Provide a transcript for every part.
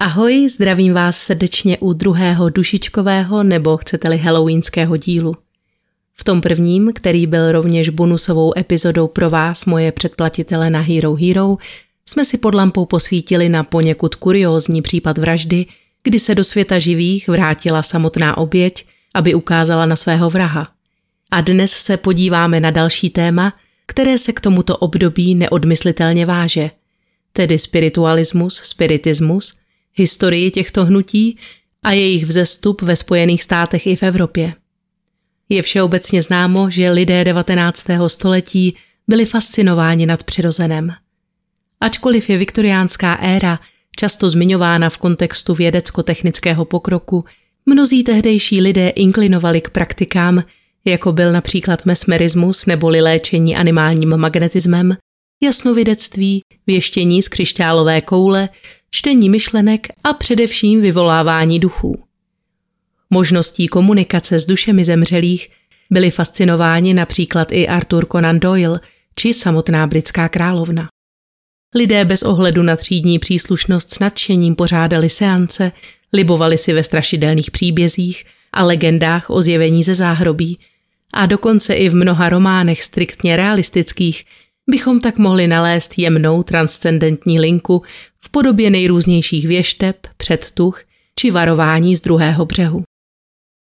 Ahoj, zdravím vás srdečně u druhého dušičkového nebo chcete-li halloweenského dílu. V tom prvním, který byl rovněž bonusovou epizodou pro vás, moje předplatitele na Hero Hero, jsme si pod lampou posvítili na poněkud kuriózní případ vraždy, kdy se do světa živých vrátila samotná oběť, aby ukázala na svého vraha. A dnes se podíváme na další téma, které se k tomuto období neodmyslitelně váže, tedy spiritualismus, spiritismus – historii těchto hnutí a jejich vzestup ve Spojených státech i v Evropě. Je všeobecně známo, že lidé 19. století byli fascinováni nad přirozenem. Ačkoliv je viktoriánská éra často zmiňována v kontextu vědecko-technického pokroku, mnozí tehdejší lidé inklinovali k praktikám, jako byl například mesmerismus neboli léčení animálním magnetismem, jasnovidectví, věštění z křišťálové koule čtení myšlenek a především vyvolávání duchů. Možností komunikace s dušemi zemřelých byli fascinováni například i Arthur Conan Doyle či samotná britská královna. Lidé bez ohledu na třídní příslušnost s nadšením pořádali seance, libovali si ve strašidelných příbězích a legendách o zjevení ze záhrobí a dokonce i v mnoha románech striktně realistických bychom tak mohli nalézt jemnou transcendentní linku v podobě nejrůznějších věšteb, předtuch či varování z druhého břehu.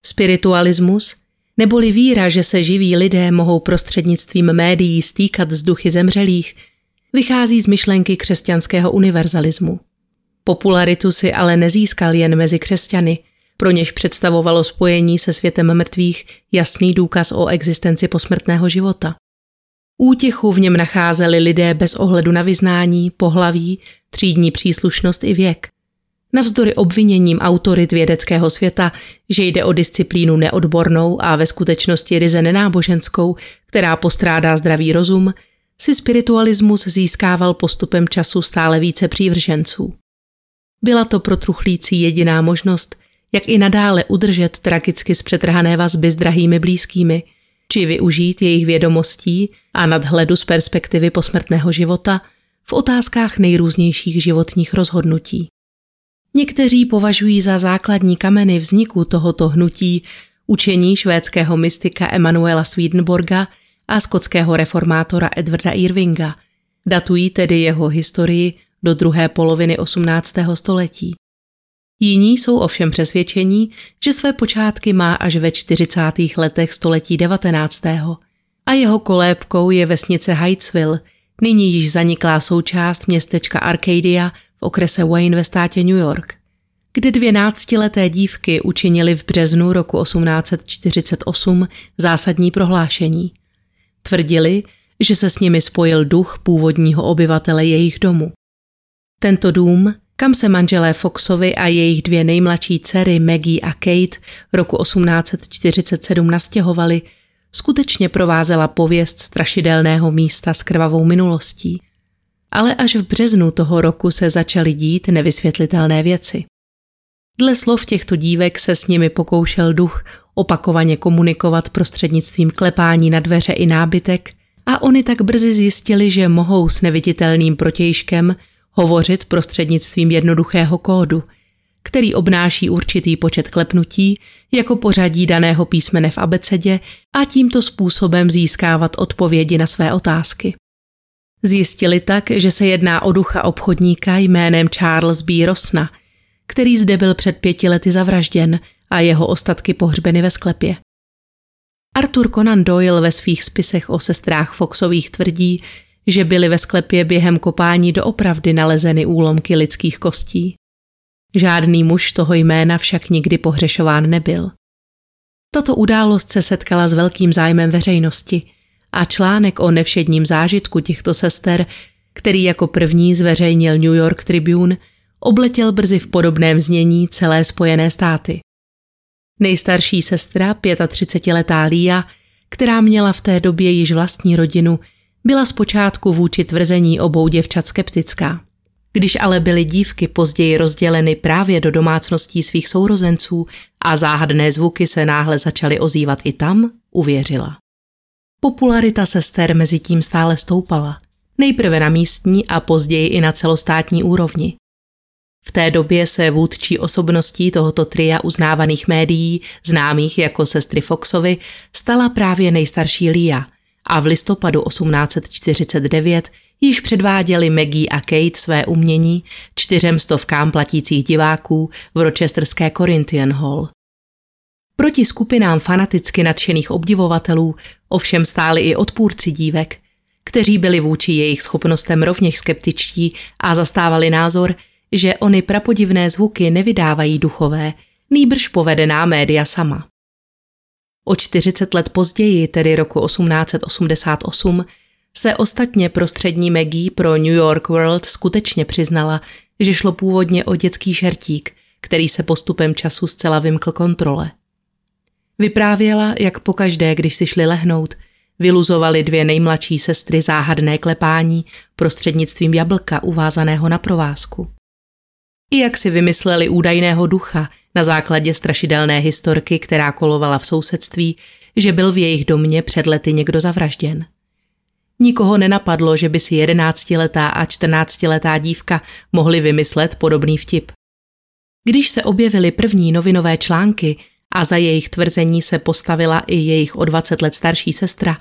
Spiritualismus, neboli víra, že se živí lidé mohou prostřednictvím médií stýkat z duchy zemřelých, vychází z myšlenky křesťanského univerzalismu. Popularitu si ale nezískal jen mezi křesťany, pro něž představovalo spojení se světem mrtvých jasný důkaz o existenci posmrtného života. Útěchu v něm nacházeli lidé bez ohledu na vyznání, pohlaví, třídní příslušnost i věk. Navzdory obviněním autorit vědeckého světa, že jde o disciplínu neodbornou a ve skutečnosti ryze nenáboženskou, která postrádá zdravý rozum, si spiritualismus získával postupem času stále více přívrženců. Byla to pro truchlící jediná možnost, jak i nadále udržet tragicky zpřetrhané vazby s drahými blízkými – či využít jejich vědomostí a nadhledu z perspektivy posmrtného života v otázkách nejrůznějších životních rozhodnutí. Někteří považují za základní kameny vzniku tohoto hnutí učení švédského mystika Emanuela Swedenborga a skotského reformátora Edwarda Irvinga. Datují tedy jeho historii do druhé poloviny 18. století. Jiní jsou ovšem přesvědčení, že své počátky má až ve 40. letech století 19. a jeho kolébkou je vesnice Hyattsville, nyní již zaniklá součást městečka Arcadia v okrese Wayne ve státě New York, kde dvě náctileté dívky učinili v březnu roku 1848 zásadní prohlášení. Tvrdili, že se s nimi spojil duch původního obyvatele jejich domu. Tento dům kam se manželé Foxovi a jejich dvě nejmladší dcery Maggie a Kate roku 1847 nastěhovali, skutečně provázela pověst strašidelného místa s krvavou minulostí. Ale až v březnu toho roku se začaly dít nevysvětlitelné věci. Dle slov těchto dívek se s nimi pokoušel duch opakovaně komunikovat prostřednictvím klepání na dveře i nábytek a oni tak brzy zjistili, že mohou s neviditelným protějškem hovořit prostřednictvím jednoduchého kódu, který obnáší určitý počet klepnutí jako pořadí daného písmene v abecedě a tímto způsobem získávat odpovědi na své otázky. Zjistili tak, že se jedná o ducha obchodníka jménem Charles B. Rosna, který zde byl před pěti lety zavražděn a jeho ostatky pohřbeny ve sklepě. Arthur Conan Doyle ve svých spisech o sestrách Foxových tvrdí, že byly ve sklepě během kopání doopravdy nalezeny úlomky lidských kostí. Žádný muž toho jména však nikdy pohřešován nebyl. Tato událost se setkala s velkým zájmem veřejnosti a článek o nevšedním zážitku těchto sester, který jako první zveřejnil New York Tribune, obletěl brzy v podobném znění celé Spojené státy. Nejstarší sestra, 35-letá Lia, která měla v té době již vlastní rodinu, byla zpočátku vůči tvrzení obou děvčat skeptická. Když ale byly dívky později rozděleny právě do domácností svých sourozenců a záhadné zvuky se náhle začaly ozývat i tam, uvěřila. Popularita sester mezi tím stále stoupala, nejprve na místní a později i na celostátní úrovni. V té době se vůdčí osobností tohoto tria uznávaných médií, známých jako sestry Foxovi, stala právě nejstarší Lia a v listopadu 1849 již předváděli Maggie a Kate své umění čtyřem stovkám platících diváků v rochesterské Corinthian Hall. Proti skupinám fanaticky nadšených obdivovatelů ovšem stáli i odpůrci dívek, kteří byli vůči jejich schopnostem rovněž skeptičtí a zastávali názor, že ony prapodivné zvuky nevydávají duchové, nýbrž povedená média sama. O 40 let později, tedy roku 1888, se ostatně prostřední Maggie pro New York World skutečně přiznala, že šlo původně o dětský šertík, který se postupem času zcela vymkl kontrole. Vyprávěla, jak pokaždé, když si šli lehnout, vyluzovali dvě nejmladší sestry záhadné klepání prostřednictvím jablka uvázaného na provázku. I jak si vymysleli údajného ducha na základě strašidelné historky, která kolovala v sousedství, že byl v jejich domě před lety někdo zavražděn. Nikoho nenapadlo, že by si jedenáctiletá a čtrnáctiletá dívka mohly vymyslet podobný vtip. Když se objevily první novinové články a za jejich tvrzení se postavila i jejich o 20 let starší sestra,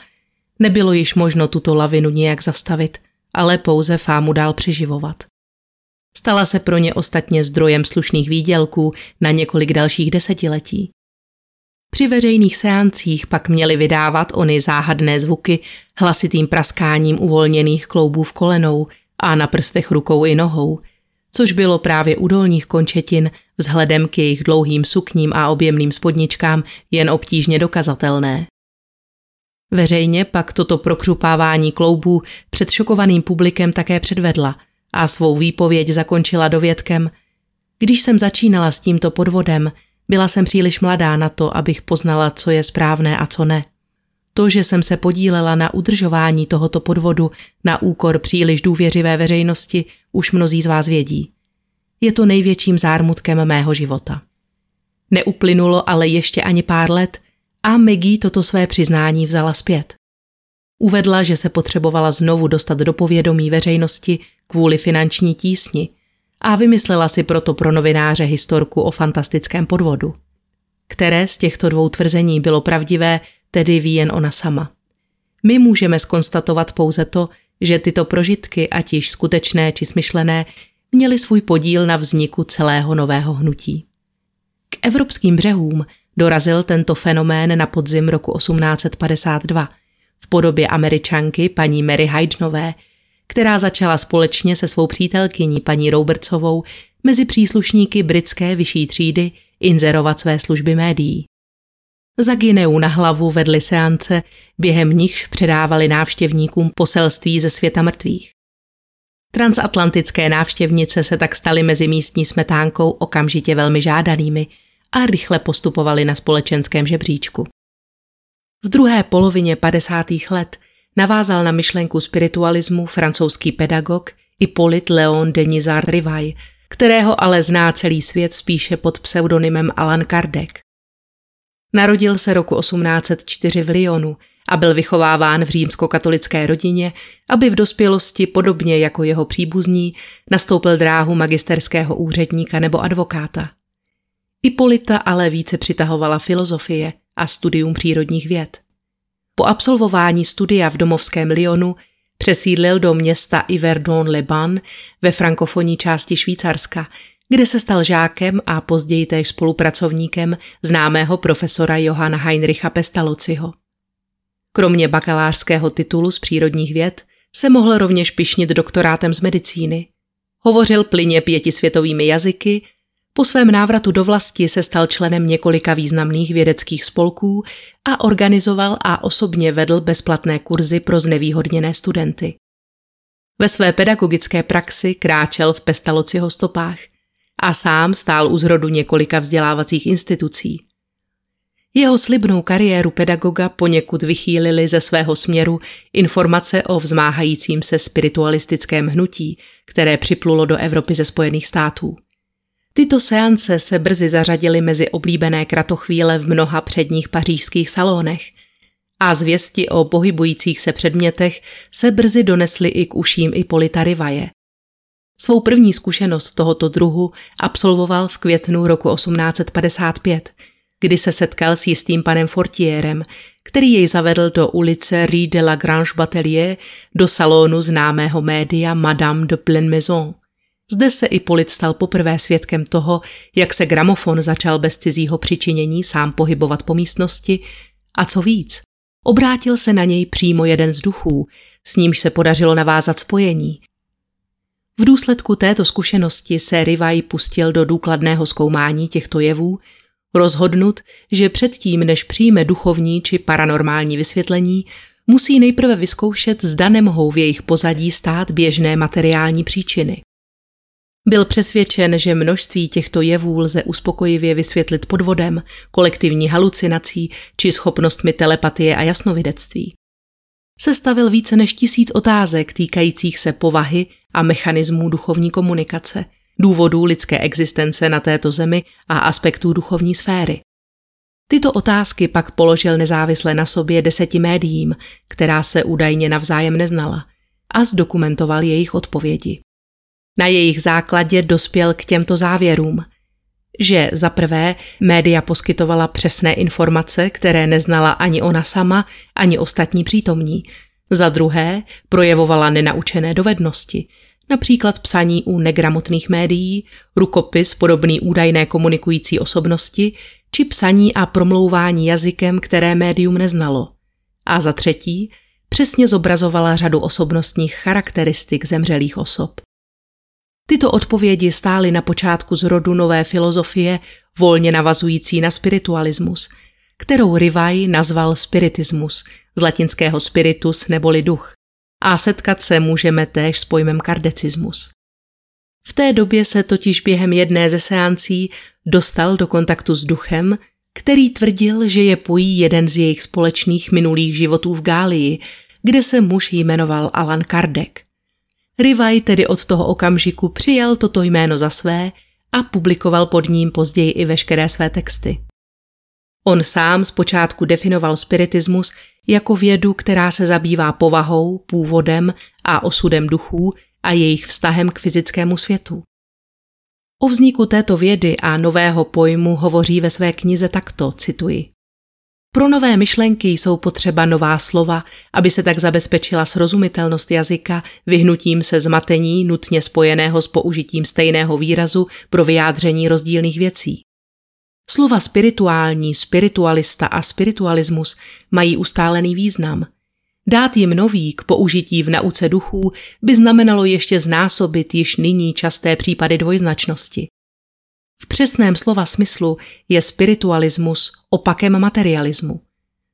nebylo již možno tuto lavinu nijak zastavit, ale pouze fámu dál přeživovat. Stala se pro ně ostatně zdrojem slušných výdělků na několik dalších desetiletí. Při veřejných seancích pak měli vydávat ony záhadné zvuky hlasitým praskáním uvolněných kloubů v kolenou a na prstech rukou i nohou, což bylo právě u dolních končetin vzhledem k jejich dlouhým sukním a objemným spodničkám jen obtížně dokazatelné. Veřejně pak toto prokřupávání kloubů před šokovaným publikem také předvedla a svou výpověď zakončila dovědkem Když jsem začínala s tímto podvodem, byla jsem příliš mladá na to, abych poznala, co je správné a co ne. To, že jsem se podílela na udržování tohoto podvodu na úkor příliš důvěřivé veřejnosti, už mnozí z vás vědí. Je to největším zármutkem mého života. Neuplynulo ale ještě ani pár let a Maggie toto své přiznání vzala zpět. Uvedla, že se potřebovala znovu dostat do povědomí veřejnosti kvůli finanční tísni a vymyslela si proto pro novináře historku o fantastickém podvodu. Které z těchto dvou tvrzení bylo pravdivé, tedy ví jen ona sama. My můžeme skonstatovat pouze to, že tyto prožitky, ať již skutečné či smyšlené, měly svůj podíl na vzniku celého nového hnutí. K evropským břehům dorazil tento fenomén na podzim roku 1852 v podobě američanky paní Mary Hydenové, která začala společně se svou přítelkyní paní Robertsovou mezi příslušníky britské vyšší třídy inzerovat své služby médií. Za Gineu na hlavu vedly seance, během nichž předávali návštěvníkům poselství ze světa mrtvých. Transatlantické návštěvnice se tak staly mezi místní smetánkou okamžitě velmi žádanými a rychle postupovali na společenském žebříčku. V druhé polovině 50. let navázal na myšlenku spiritualismu francouzský pedagog Hippolyte Léon Denisard Rivaille, kterého ale zná celý svět spíše pod pseudonymem Alan Kardec. Narodil se roku 1804 v Lyonu a byl vychováván v římskokatolické rodině, aby v dospělosti, podobně jako jeho příbuzní, nastoupil dráhu magisterského úředníka nebo advokáta. Ipolita ale více přitahovala filozofie a studium přírodních věd. Po absolvování studia v domovském Lyonu přesídlil do města Yverdon-les-Bains ve frankofonní části Švýcarska, kde se stal žákem a později též spolupracovníkem známého profesora Johanna Heinricha Pestalociho. Kromě bakalářského titulu z přírodních věd se mohl rovněž pišnit doktorátem z medicíny. Hovořil plyně pěti světovými jazyky po svém návratu do vlasti se stal členem několika významných vědeckých spolků a organizoval a osobně vedl bezplatné kurzy pro znevýhodněné studenty. Ve své pedagogické praxi kráčel v Pestalociho stopách a sám stál u zrodu několika vzdělávacích institucí. Jeho slibnou kariéru pedagoga poněkud vychýlili ze svého směru informace o vzmáhajícím se spiritualistickém hnutí, které připlulo do Evropy ze Spojených států. Tyto seance se brzy zařadily mezi oblíbené kratochvíle v mnoha předních pařížských salonech a zvěsti o pohybujících se předmětech se brzy donesly i k uším Ipolita Rivaje. Svou první zkušenost tohoto druhu absolvoval v květnu roku 1855, kdy se setkal s jistým panem Fortierem, který jej zavedl do ulice Rue de la Grange Batelier do salonu známého média Madame de Pleine Maison. Zde se i Polit stal poprvé svědkem toho, jak se gramofon začal bez cizího přičinění sám pohybovat po místnosti a co víc, obrátil se na něj přímo jeden z duchů, s nímž se podařilo navázat spojení. V důsledku této zkušenosti se Rivaj pustil do důkladného zkoumání těchto jevů, rozhodnut, že předtím, než přijme duchovní či paranormální vysvětlení, musí nejprve vyzkoušet, zda nemohou v jejich pozadí stát běžné materiální příčiny. Byl přesvědčen, že množství těchto jevů lze uspokojivě vysvětlit podvodem, kolektivní halucinací či schopnostmi telepatie a jasnovidectví. Sestavil více než tisíc otázek týkajících se povahy a mechanismů duchovní komunikace, důvodů lidské existence na této zemi a aspektů duchovní sféry. Tyto otázky pak položil nezávisle na sobě deseti médiím, která se údajně navzájem neznala, a zdokumentoval jejich odpovědi. Na jejich základě dospěl k těmto závěrům, že za prvé média poskytovala přesné informace, které neznala ani ona sama, ani ostatní přítomní. Za druhé projevovala nenaučené dovednosti, například psaní u negramotných médií, rukopis podobný údajné komunikující osobnosti, či psaní a promlouvání jazykem, které médium neznalo. A za třetí, přesně zobrazovala řadu osobnostních charakteristik zemřelých osob. Tyto odpovědi stály na počátku zrodu nové filozofie, volně navazující na spiritualismus, kterou Rivaj nazval spiritismus, z latinského spiritus neboli duch. A setkat se můžeme též s pojmem kardecismus. V té době se totiž během jedné ze seancí dostal do kontaktu s duchem, který tvrdil, že je pojí jeden z jejich společných minulých životů v Gálii, kde se muž jmenoval Alan Kardec. Rivaj tedy od toho okamžiku přijal toto jméno za své a publikoval pod ním později i veškeré své texty. On sám zpočátku definoval spiritismus jako vědu, která se zabývá povahou, původem a osudem duchů a jejich vztahem k fyzickému světu. O vzniku této vědy a nového pojmu hovoří ve své knize takto, cituji. Pro nové myšlenky jsou potřeba nová slova, aby se tak zabezpečila srozumitelnost jazyka vyhnutím se zmatení nutně spojeného s použitím stejného výrazu pro vyjádření rozdílných věcí. Slova spirituální, spiritualista a spiritualismus mají ustálený význam. Dát jim nový k použití v nauce duchů by znamenalo ještě znásobit již nyní časté případy dvojznačnosti. V přesném slova smyslu je spiritualismus opakem materialismu.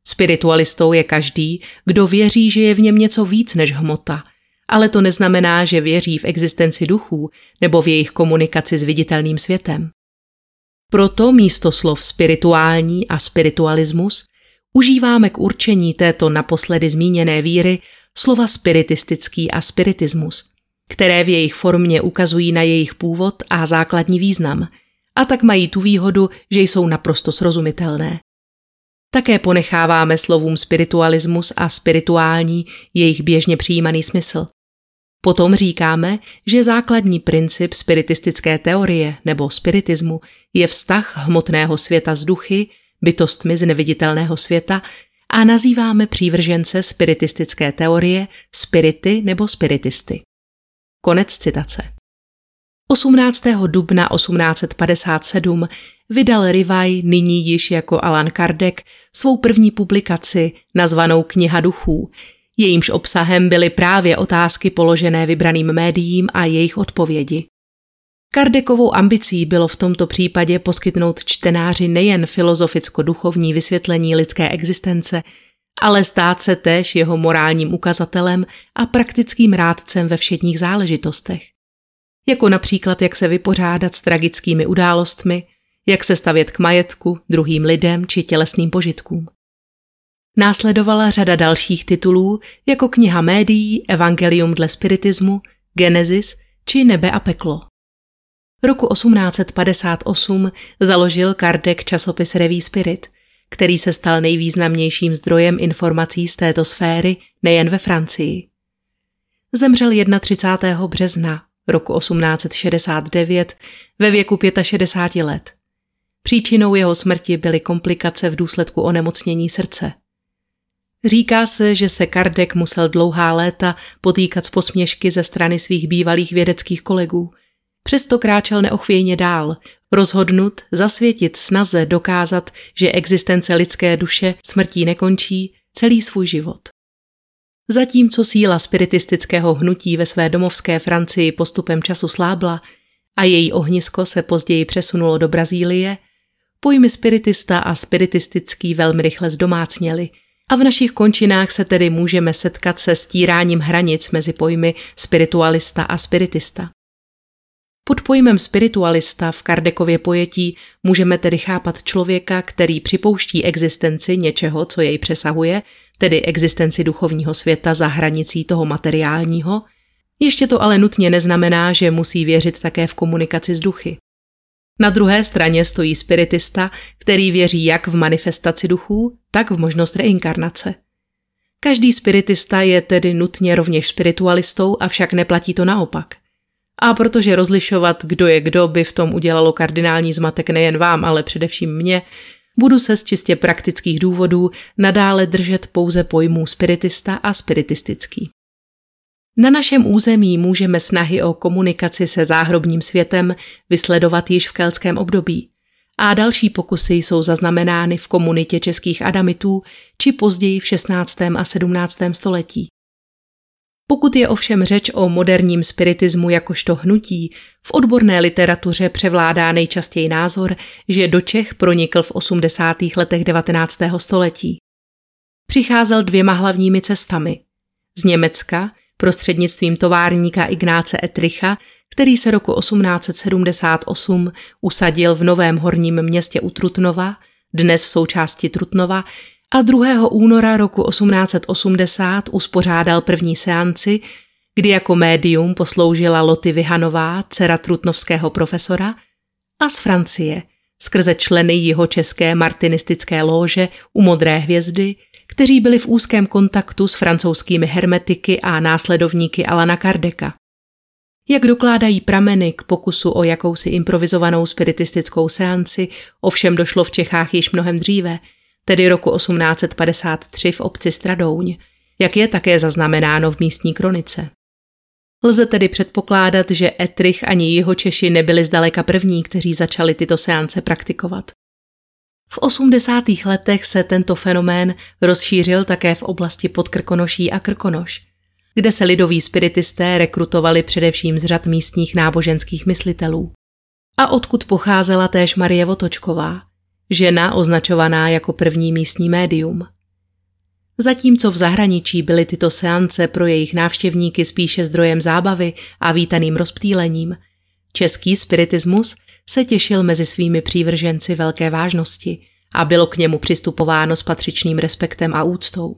Spiritualistou je každý, kdo věří, že je v něm něco víc než hmota, ale to neznamená, že věří v existenci duchů nebo v jejich komunikaci s viditelným světem. Proto místo slov spirituální a spiritualismus užíváme k určení této naposledy zmíněné víry slova spiritistický a spiritismus, které v jejich formě ukazují na jejich původ a základní význam – a tak mají tu výhodu, že jsou naprosto srozumitelné. Také ponecháváme slovům spiritualismus a spirituální jejich běžně přijímaný smysl. Potom říkáme, že základní princip spiritistické teorie nebo spiritismu je vztah hmotného světa s duchy, bytostmi z neviditelného světa a nazýváme přívržence spiritistické teorie spirity nebo spiritisty. Konec citace. 18. dubna 1857 vydal Rivaj, nyní již jako Alan Kardec, svou první publikaci, nazvanou Kniha duchů. Jejímž obsahem byly právě otázky položené vybraným médiím a jejich odpovědi. Kardekovou ambicí bylo v tomto případě poskytnout čtenáři nejen filozoficko-duchovní vysvětlení lidské existence, ale stát se též jeho morálním ukazatelem a praktickým rádcem ve všedních záležitostech jako například jak se vypořádat s tragickými událostmi, jak se stavět k majetku, druhým lidem či tělesným požitkům. Následovala řada dalších titulů, jako kniha médií, Evangelium dle spiritismu, Genesis či Nebe a peklo. Roku 1858 založil Kardec časopis Revue Spirit, který se stal nejvýznamnějším zdrojem informací z této sféry nejen ve Francii. Zemřel 31. března roku 1869 ve věku 65 let. Příčinou jeho smrti byly komplikace v důsledku onemocnění srdce. Říká se, že se Kardek musel dlouhá léta potýkat s posměšky ze strany svých bývalých vědeckých kolegů. Přesto kráčel neochvějně dál, rozhodnut zasvětit snaze dokázat, že existence lidské duše smrtí nekončí celý svůj život. Zatímco síla spiritistického hnutí ve své domovské Francii postupem času slábla a její ohnisko se později přesunulo do Brazílie, pojmy spiritista a spiritistický velmi rychle zdomácněly a v našich končinách se tedy můžeme setkat se stíráním hranic mezi pojmy spiritualista a spiritista. Pod pojmem spiritualista v Kardekově pojetí můžeme tedy chápat člověka, který připouští existenci něčeho, co jej přesahuje, tedy existenci duchovního světa za hranicí toho materiálního. Ještě to ale nutně neznamená, že musí věřit také v komunikaci s duchy. Na druhé straně stojí spiritista, který věří jak v manifestaci duchů, tak v možnost reinkarnace. Každý spiritista je tedy nutně rovněž spiritualistou, avšak neplatí to naopak. A protože rozlišovat, kdo je kdo, by v tom udělalo kardinální zmatek nejen vám, ale především mě, budu se z čistě praktických důvodů nadále držet pouze pojmů spiritista a spiritistický. Na našem území můžeme snahy o komunikaci se záhrobním světem vysledovat již v keltském období a další pokusy jsou zaznamenány v komunitě českých adamitů či později v 16. a 17. století. Pokud je ovšem řeč o moderním spiritismu jakožto hnutí, v odborné literatuře převládá nejčastěji názor, že do Čech pronikl v 80. letech 19. století. Přicházel dvěma hlavními cestami. Z Německa, prostřednictvím továrníka Ignáce Etricha, který se roku 1878 usadil v Novém horním městě u Trutnova, dnes součásti Trutnova, a 2. února roku 1880 uspořádal první seanci, kdy jako médium posloužila Loty Vyhanová, dcera trutnovského profesora, a z Francie, skrze členy jeho české martinistické lóže u Modré hvězdy, kteří byli v úzkém kontaktu s francouzskými hermetiky a následovníky Alana Kardeka. Jak dokládají prameny k pokusu o jakousi improvizovanou spiritistickou seanci, ovšem došlo v Čechách již mnohem dříve – tedy roku 1853 v obci Stradouň, jak je také zaznamenáno v místní kronice. Lze tedy předpokládat, že Etrich ani jeho Češi nebyli zdaleka první, kteří začali tyto seance praktikovat. V 80. letech se tento fenomén rozšířil také v oblasti Podkrkonoší a Krkonoš, kde se lidoví spiritisté rekrutovali především z řad místních náboženských myslitelů. A odkud pocházela též Marie Votočková, žena označovaná jako první místní médium. Zatímco v zahraničí byly tyto seance pro jejich návštěvníky spíše zdrojem zábavy a vítaným rozptýlením, český spiritismus se těšil mezi svými přívrženci velké vážnosti a bylo k němu přistupováno s patřičným respektem a úctou.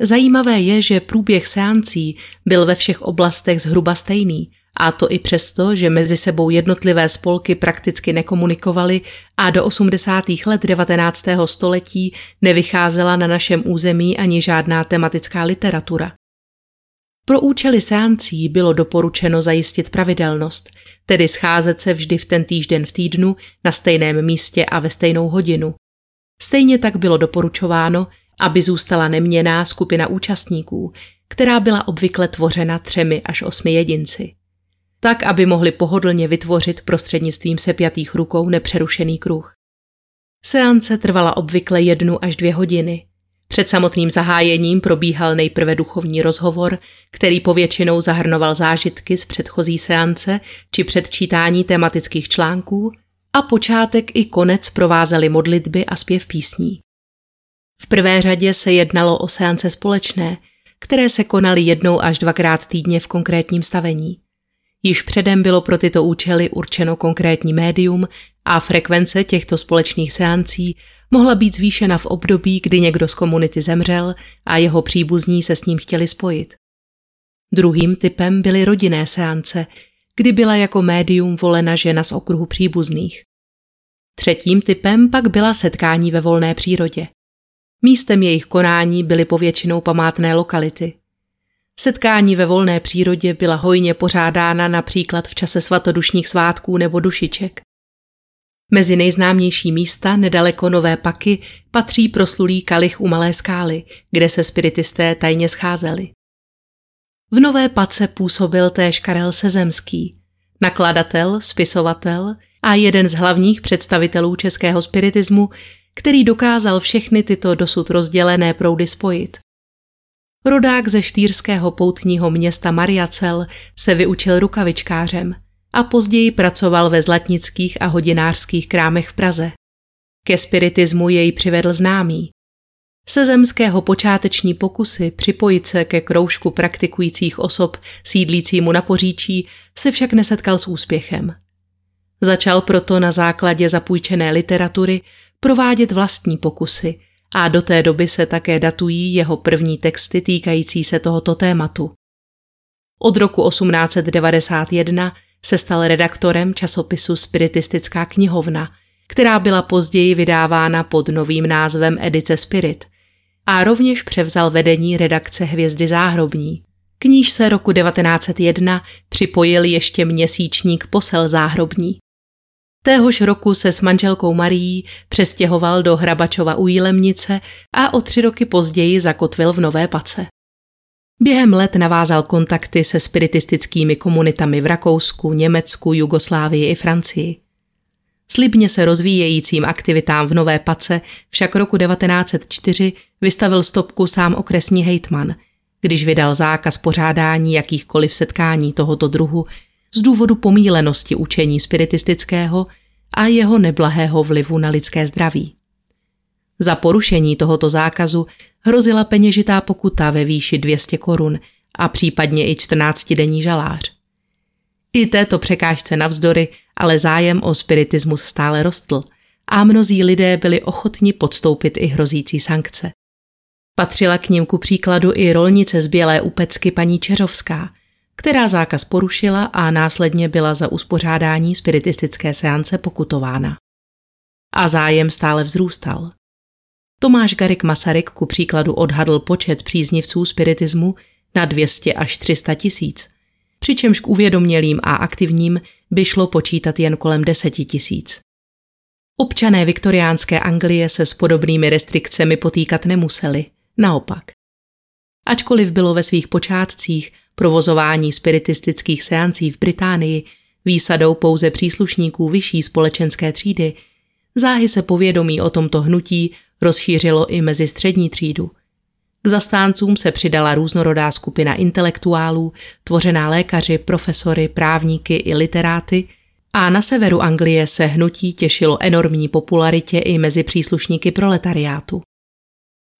Zajímavé je, že průběh seancí byl ve všech oblastech zhruba stejný a to i přesto, že mezi sebou jednotlivé spolky prakticky nekomunikovaly a do 80. let 19. století nevycházela na našem území ani žádná tematická literatura. Pro účely seancí bylo doporučeno zajistit pravidelnost, tedy scházet se vždy v ten týžden v týdnu na stejném místě a ve stejnou hodinu. Stejně tak bylo doporučováno, aby zůstala neměná skupina účastníků, která byla obvykle tvořena třemi až osmi jedinci tak aby mohli pohodlně vytvořit prostřednictvím sepjatých rukou nepřerušený kruh. Seance trvala obvykle jednu až dvě hodiny. Před samotným zahájením probíhal nejprve duchovní rozhovor, který povětšinou zahrnoval zážitky z předchozí seance či předčítání tematických článků a počátek i konec provázely modlitby a zpěv písní. V prvé řadě se jednalo o seance společné, které se konaly jednou až dvakrát týdně v konkrétním stavení. Již předem bylo pro tyto účely určeno konkrétní médium a frekvence těchto společných seancí mohla být zvýšena v období, kdy někdo z komunity zemřel a jeho příbuzní se s ním chtěli spojit. Druhým typem byly rodinné seance, kdy byla jako médium volena žena z okruhu příbuzných. Třetím typem pak byla setkání ve volné přírodě. Místem jejich konání byly povětšinou památné lokality. Setkání ve volné přírodě byla hojně pořádána například v čase svatodušních svátků nebo dušiček. Mezi nejznámější místa nedaleko Nové Paky patří proslulý kalich u Malé skály, kde se spiritisté tajně scházeli. V Nové Pace působil též Karel Sezemský, nakladatel, spisovatel a jeden z hlavních představitelů českého spiritismu, který dokázal všechny tyto dosud rozdělené proudy spojit. Rodák ze štýrského poutního města Mariacel se vyučil rukavičkářem a později pracoval ve zlatnických a hodinářských krámech v Praze. Ke spiritismu jej přivedl známý, se zemského počáteční pokusy připojit se ke kroužku praktikujících osob sídlícímu na poříčí se však nesetkal s úspěchem. Začal proto na základě zapůjčené literatury provádět vlastní pokusy a do té doby se také datují jeho první texty týkající se tohoto tématu. Od roku 1891 se stal redaktorem časopisu Spiritistická knihovna, která byla později vydávána pod novým názvem Edice Spirit – a rovněž převzal vedení redakce Hvězdy záhrobní. K níž se roku 1901 připojil ještě měsíčník Posel záhrobní. Téhož roku se s manželkou Marií přestěhoval do Hrabačova u Jílemnice a o tři roky později zakotvil v Nové Pace. Během let navázal kontakty se spiritistickými komunitami v Rakousku, Německu, Jugoslávii i Francii. Slibně se rozvíjejícím aktivitám v Nové Pace však roku 1904 vystavil stopku sám okresní hejtman, když vydal zákaz pořádání jakýchkoliv setkání tohoto druhu z důvodu pomílenosti učení spiritistického a jeho neblahého vlivu na lidské zdraví. Za porušení tohoto zákazu hrozila peněžitá pokuta ve výši 200 korun a případně i 14-denní žalář. I této překážce navzdory, ale zájem o spiritismus stále rostl a mnozí lidé byli ochotni podstoupit i hrozící sankce. Patřila k ním ku příkladu i rolnice z Bělé Upecky paní Čeřovská, která zákaz porušila a následně byla za uspořádání spiritistické seance pokutována. A zájem stále vzrůstal. Tomáš Garik Masaryk ku příkladu odhadl počet příznivců spiritismu na 200 až 300 tisíc – přičemž k uvědomělým a aktivním by šlo počítat jen kolem deseti tisíc. Občané viktoriánské Anglie se s podobnými restrikcemi potýkat nemuseli, naopak. Ačkoliv bylo ve svých počátcích provozování spiritistických seancí v Británii výsadou pouze příslušníků vyšší společenské třídy, záhy se povědomí o tomto hnutí rozšířilo i mezi střední třídu – k zastáncům se přidala různorodá skupina intelektuálů, tvořená lékaři, profesory, právníky i literáty, a na severu Anglie se hnutí těšilo enormní popularitě i mezi příslušníky proletariátu.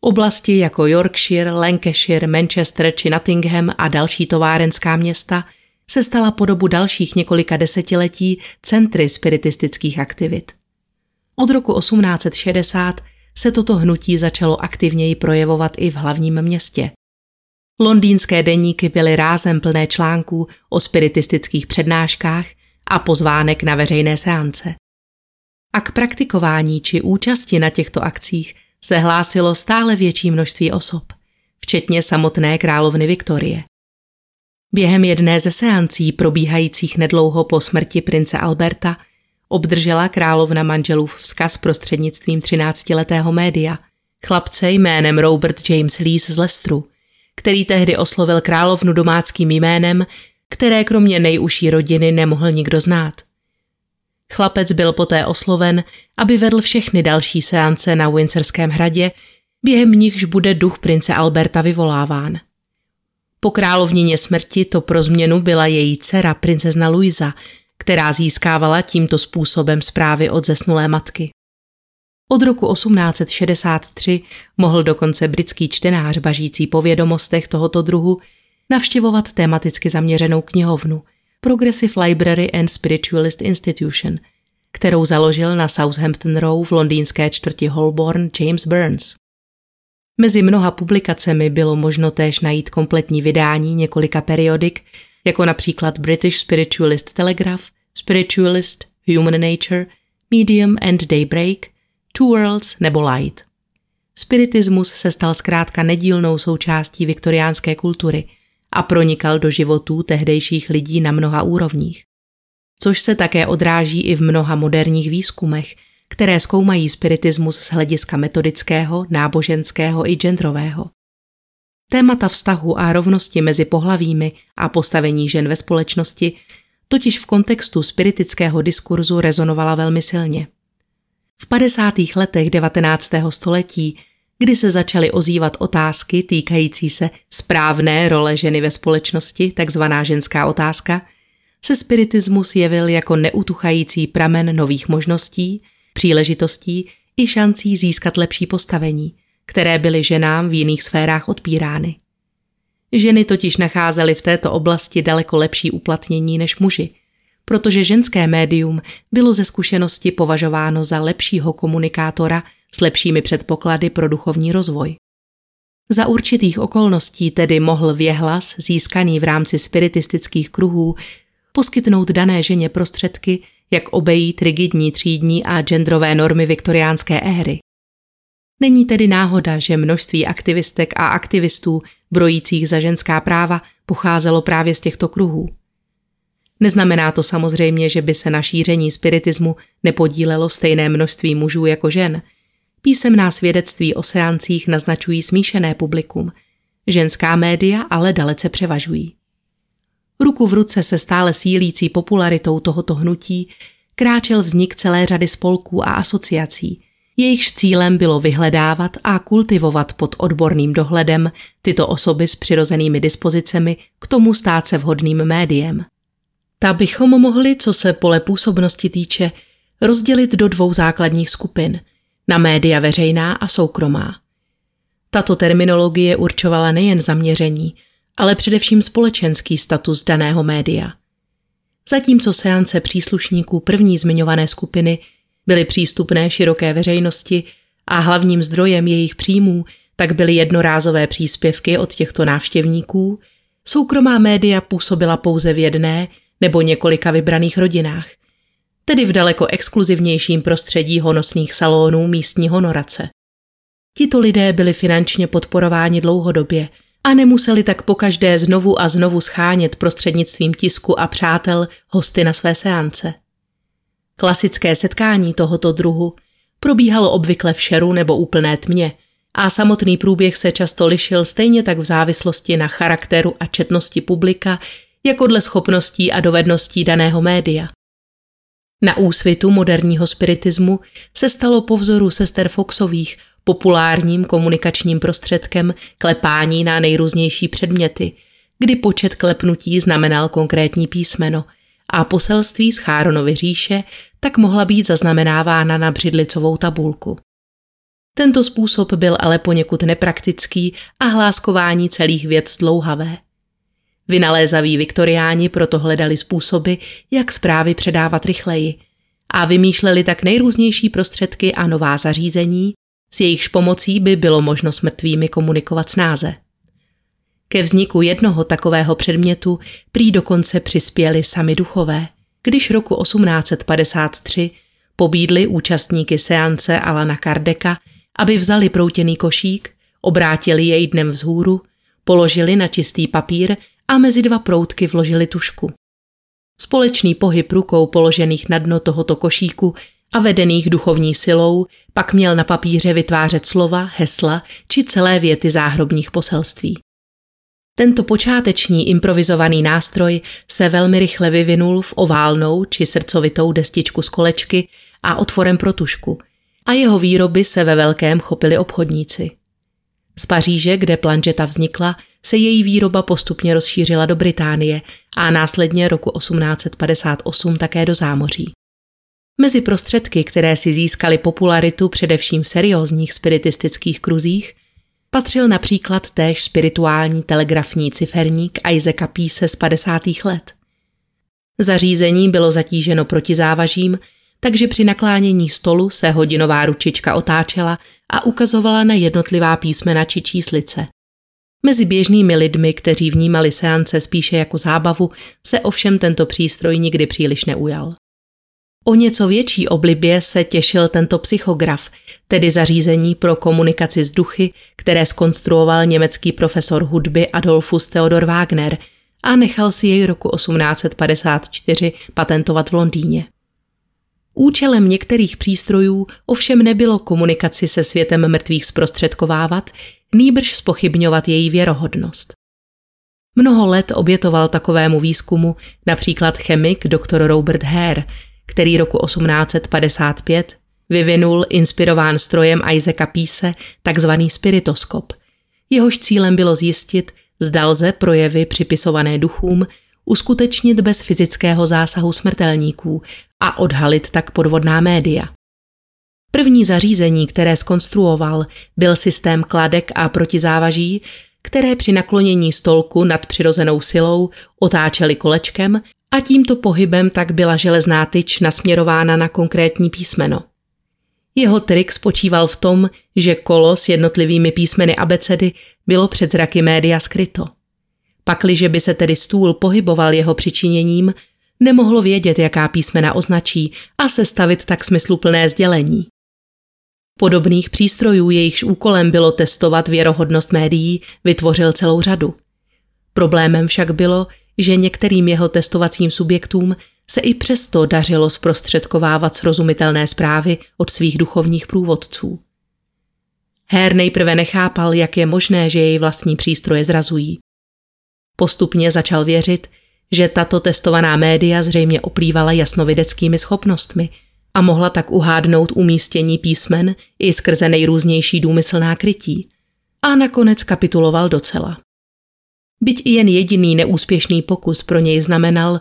Oblasti jako Yorkshire, Lancashire, Manchester či Nottingham a další továrenská města se stala po dobu dalších několika desetiletí centry spiritistických aktivit. Od roku 1860 se toto hnutí začalo aktivněji projevovat i v hlavním městě. Londýnské deníky byly rázem plné článků o spiritistických přednáškách a pozvánek na veřejné seance. A k praktikování či účasti na těchto akcích se hlásilo stále větší množství osob, včetně samotné královny Viktorie. Během jedné ze seancí probíhajících nedlouho po smrti prince Alberta obdržela královna manželův vzkaz prostřednictvím 13-letého média, chlapce jménem Robert James Lees z Lestru, který tehdy oslovil královnu domáckým jménem, které kromě nejužší rodiny nemohl nikdo znát. Chlapec byl poté osloven, aby vedl všechny další seance na Windsorském hradě, během nichž bude duch prince Alberta vyvoláván. Po královnině smrti to pro změnu byla její dcera princezna Luisa, která získávala tímto způsobem zprávy od zesnulé matky. Od roku 1863 mohl dokonce britský čtenář bažící po vědomostech tohoto druhu navštěvovat tematicky zaměřenou knihovnu, Progressive Library and Spiritualist Institution, kterou založil na Southampton Row v londýnské čtvrti Holborn James Burns. Mezi mnoha publikacemi bylo možno též najít kompletní vydání několika periodik, jako například British Spiritualist Telegraph, Spiritualist, Human Nature, Medium and Daybreak, Two Worlds nebo Light. Spiritismus se stal zkrátka nedílnou součástí viktoriánské kultury a pronikal do životů tehdejších lidí na mnoha úrovních. Což se také odráží i v mnoha moderních výzkumech, které zkoumají spiritismus z hlediska metodického, náboženského i genderového. Témata vztahu a rovnosti mezi pohlavími a postavení žen ve společnosti totiž v kontextu spiritického diskurzu rezonovala velmi silně. V 50. letech 19. století, kdy se začaly ozývat otázky týkající se správné role ženy ve společnosti, takzvaná ženská otázka, se spiritismus jevil jako neutuchající pramen nových možností, příležitostí i šancí získat lepší postavení, které byly ženám v jiných sférách odpírány. Ženy totiž nacházely v této oblasti daleko lepší uplatnění než muži, protože ženské médium bylo ze zkušenosti považováno za lepšího komunikátora s lepšími předpoklady pro duchovní rozvoj. Za určitých okolností tedy mohl věhlas, získaný v rámci spiritistických kruhů, poskytnout dané ženě prostředky, jak obejít rigidní třídní a genderové normy viktoriánské éry. Není tedy náhoda, že množství aktivistek a aktivistů brojících za ženská práva pocházelo právě z těchto kruhů. Neznamená to samozřejmě, že by se na šíření spiritismu nepodílelo stejné množství mužů jako žen. Písemná svědectví o seancích naznačují smíšené publikum. Ženská média ale dalece převažují. Ruku v ruce se stále sílící popularitou tohoto hnutí kráčel vznik celé řady spolků a asociací, jejichž cílem bylo vyhledávat a kultivovat pod odborným dohledem tyto osoby s přirozenými dispozicemi k tomu stát se vhodným médiem. Ta bychom mohli, co se pole působnosti týče, rozdělit do dvou základních skupin – na média veřejná a soukromá. Tato terminologie určovala nejen zaměření, ale především společenský status daného média. Zatímco seance příslušníků první zmiňované skupiny byly přístupné široké veřejnosti a hlavním zdrojem jejich příjmů tak byly jednorázové příspěvky od těchto návštěvníků, soukromá média působila pouze v jedné nebo několika vybraných rodinách, tedy v daleko exkluzivnějším prostředí honosných salonů místní honorace. Tito lidé byli finančně podporováni dlouhodobě – a nemuseli tak pokaždé znovu a znovu schánět prostřednictvím tisku a přátel hosty na své seance. Klasické setkání tohoto druhu probíhalo obvykle v šeru nebo úplné tmě a samotný průběh se často lišil stejně tak v závislosti na charakteru a četnosti publika, jako dle schopností a dovedností daného média. Na úsvitu moderního spiritismu se stalo po vzoru sester Foxových populárním komunikačním prostředkem klepání na nejrůznější předměty, kdy počet klepnutí znamenal konkrétní písmeno a poselství z Cháronovy říše tak mohla být zaznamenávána na břidlicovou tabulku. Tento způsob byl ale poněkud nepraktický a hláskování celých věd zdlouhavé. Vynalézaví viktoriáni proto hledali způsoby, jak zprávy předávat rychleji a vymýšleli tak nejrůznější prostředky a nová zařízení, s jejichž pomocí by bylo možno s mrtvými komunikovat snáze. Ke vzniku jednoho takového předmětu prý dokonce přispěli sami duchové, když roku 1853 pobídli účastníky seance Alana Kardeka, aby vzali proutěný košík, obrátili jej dnem vzhůru, položili na čistý papír a mezi dva proutky vložili tušku. Společný pohyb rukou položených na dno tohoto košíku a vedených duchovní silou pak měl na papíře vytvářet slova, hesla či celé věty záhrobních poselství. Tento počáteční improvizovaný nástroj se velmi rychle vyvinul v oválnou či srdcovitou destičku z kolečky a otvorem pro tušku a jeho výroby se ve velkém chopili obchodníci. Z Paříže, kde planžeta vznikla, se její výroba postupně rozšířila do Británie a následně roku 1858 také do zámoří. Mezi prostředky, které si získaly popularitu především v seriózních spiritistických kruzích, patřil například též spirituální telegrafní ciferník Isaaca Píse z 50. let. Zařízení bylo zatíženo protizávažím, takže při naklánění stolu se hodinová ručička otáčela a ukazovala na jednotlivá písmena či číslice. Mezi běžnými lidmi, kteří vnímali seance spíše jako zábavu, se ovšem tento přístroj nikdy příliš neujal. O něco větší oblibě se těšil tento psychograf, tedy zařízení pro komunikaci s duchy, které skonstruoval německý profesor hudby Adolfus Theodor Wagner a nechal si jej roku 1854 patentovat v Londýně. Účelem některých přístrojů ovšem nebylo komunikaci se světem mrtvých zprostředkovávat, nýbrž spochybňovat její věrohodnost. Mnoho let obětoval takovému výzkumu například chemik dr. Robert Hare, který roku 1855 vyvinul inspirován strojem Isaaca Píse takzvaný spiritoskop. Jehož cílem bylo zjistit, zda lze projevy připisované duchům uskutečnit bez fyzického zásahu smrtelníků a odhalit tak podvodná média. První zařízení, které skonstruoval, byl systém kladek a protizávaží, které při naklonění stolku nad přirozenou silou otáčely kolečkem a tímto pohybem tak byla železná tyč nasměrována na konkrétní písmeno. Jeho trik spočíval v tom, že kolo s jednotlivými písmeny abecedy bylo před zraky média skryto. Pakliže by se tedy stůl pohyboval jeho přičiněním, nemohlo vědět, jaká písmena označí a sestavit tak smysluplné sdělení. Podobných přístrojů, jejichž úkolem bylo testovat věrohodnost médií, vytvořil celou řadu. Problémem však bylo, že některým jeho testovacím subjektům se i přesto dařilo zprostředkovávat srozumitelné zprávy od svých duchovních průvodců. Her nejprve nechápal, jak je možné, že jej vlastní přístroje zrazují. Postupně začal věřit, že tato testovaná média zřejmě oplývala jasnovideckými schopnostmi a mohla tak uhádnout umístění písmen i skrze nejrůznější důmyslná krytí. A nakonec kapituloval docela. Byť i jen jediný neúspěšný pokus pro něj znamenal,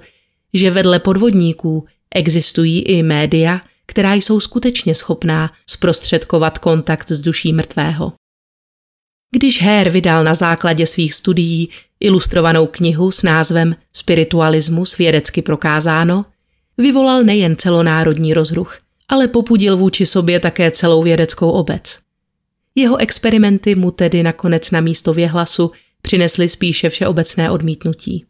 že vedle podvodníků existují i média, která jsou skutečně schopná zprostředkovat kontakt s duší mrtvého. Když Hare vydal na základě svých studií ilustrovanou knihu s názvem Spiritualismus vědecky prokázáno, vyvolal nejen celonárodní rozruch, ale popudil vůči sobě také celou vědeckou obec. Jeho experimenty mu tedy nakonec na místo věhlasu přinesly spíše všeobecné odmítnutí.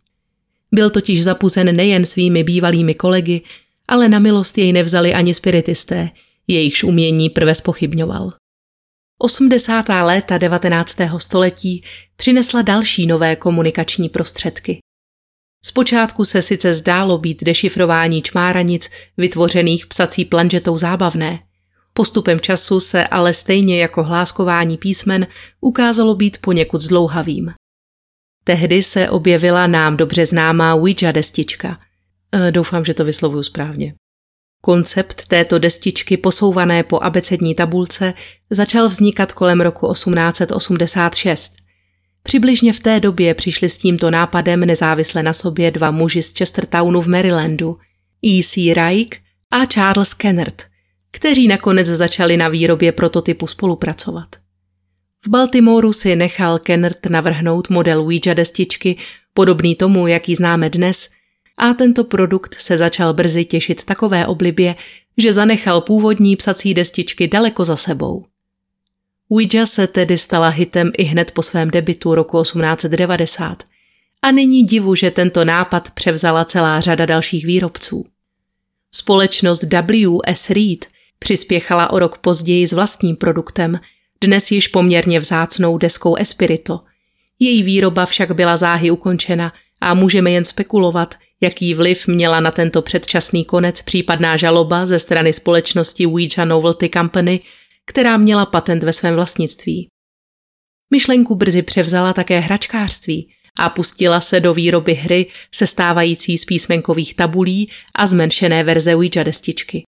Byl totiž zapuzen nejen svými bývalými kolegy, ale na milost jej nevzali ani spiritisté, jejichž umění prve spochybňoval. 80. léta 19. století přinesla další nové komunikační prostředky. Zpočátku se sice zdálo být dešifrování čmáranic vytvořených psací planžetou zábavné. Postupem času se ale stejně jako hláskování písmen ukázalo být poněkud zdlouhavým. Tehdy se objevila nám dobře známá Ouija destička. E, doufám, že to vyslovuju správně. Koncept této destičky posouvané po abecední tabulce začal vznikat kolem roku 1886. Přibližně v té době přišli s tímto nápadem nezávisle na sobě dva muži z Chestertownu v Marylandu, E.C. Reich a Charles Kennard, kteří nakonec začali na výrobě prototypu spolupracovat. V Baltimoru si nechal Kennard navrhnout model Ouija destičky, podobný tomu, jaký známe dnes, a tento produkt se začal brzy těšit takové oblibě, že zanechal původní psací destičky daleko za sebou. Ouija se tedy stala hitem i hned po svém debitu roku 1890 a není divu, že tento nápad převzala celá řada dalších výrobců. Společnost W.S. Reed přispěchala o rok později s vlastním produktem, dnes již poměrně vzácnou deskou Espirito. Její výroba však byla záhy ukončena a můžeme jen spekulovat, jaký vliv měla na tento předčasný konec případná žaloba ze strany společnosti Ouija Novelty Company, která měla patent ve svém vlastnictví. Myšlenku brzy převzala také hračkářství a pustila se do výroby hry sestávající z písmenkových tabulí a zmenšené verze Ouija destičky.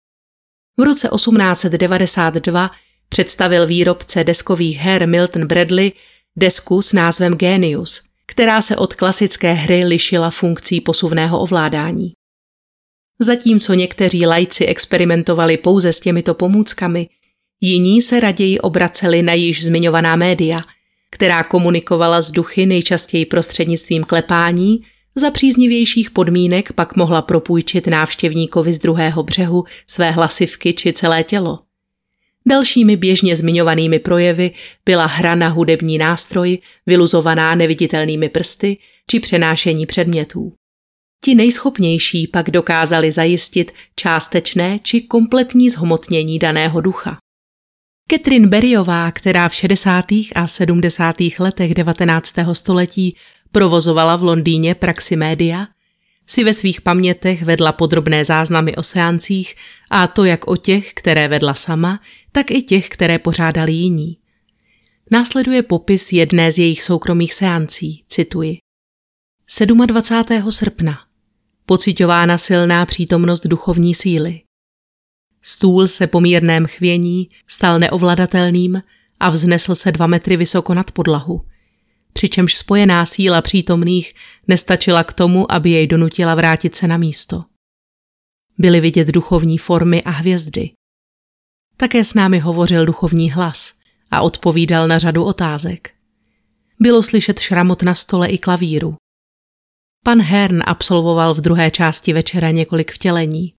V roce 1892 představil výrobce deskových her Milton Bradley desku s názvem Genius, která se od klasické hry lišila funkcí posuvného ovládání. Zatímco někteří lajci experimentovali pouze s těmito pomůckami, jiní se raději obraceli na již zmiňovaná média, která komunikovala s duchy nejčastěji prostřednictvím klepání, Za příznivějších podmínek pak mohla propůjčit návštěvníkovi z druhého břehu své hlasivky či celé tělo. Dalšími běžně zmiňovanými projevy byla hra na hudební nástroj, vyluzovaná neviditelnými prsty či přenášení předmětů. Ti nejschopnější pak dokázali zajistit částečné či kompletní zhmotnění daného ducha. Catherine Berryová, která v 60. a 70. letech 19. století provozovala v Londýně praxi média, si ve svých pamětech vedla podrobné záznamy o seancích a to jak o těch, které vedla sama, tak i těch, které pořádali jiní. Následuje popis jedné z jejich soukromých seancí, cituji. 27. srpna. Pocitována silná přítomnost duchovní síly. Stůl se po mírném chvění stal neovladatelným a vznesl se dva metry vysoko nad podlahu – přičemž spojená síla přítomných nestačila k tomu, aby jej donutila vrátit se na místo. Byly vidět duchovní formy a hvězdy. Také s námi hovořil duchovní hlas a odpovídal na řadu otázek. Bylo slyšet šramot na stole i klavíru. Pan Hern absolvoval v druhé části večera několik vtělení.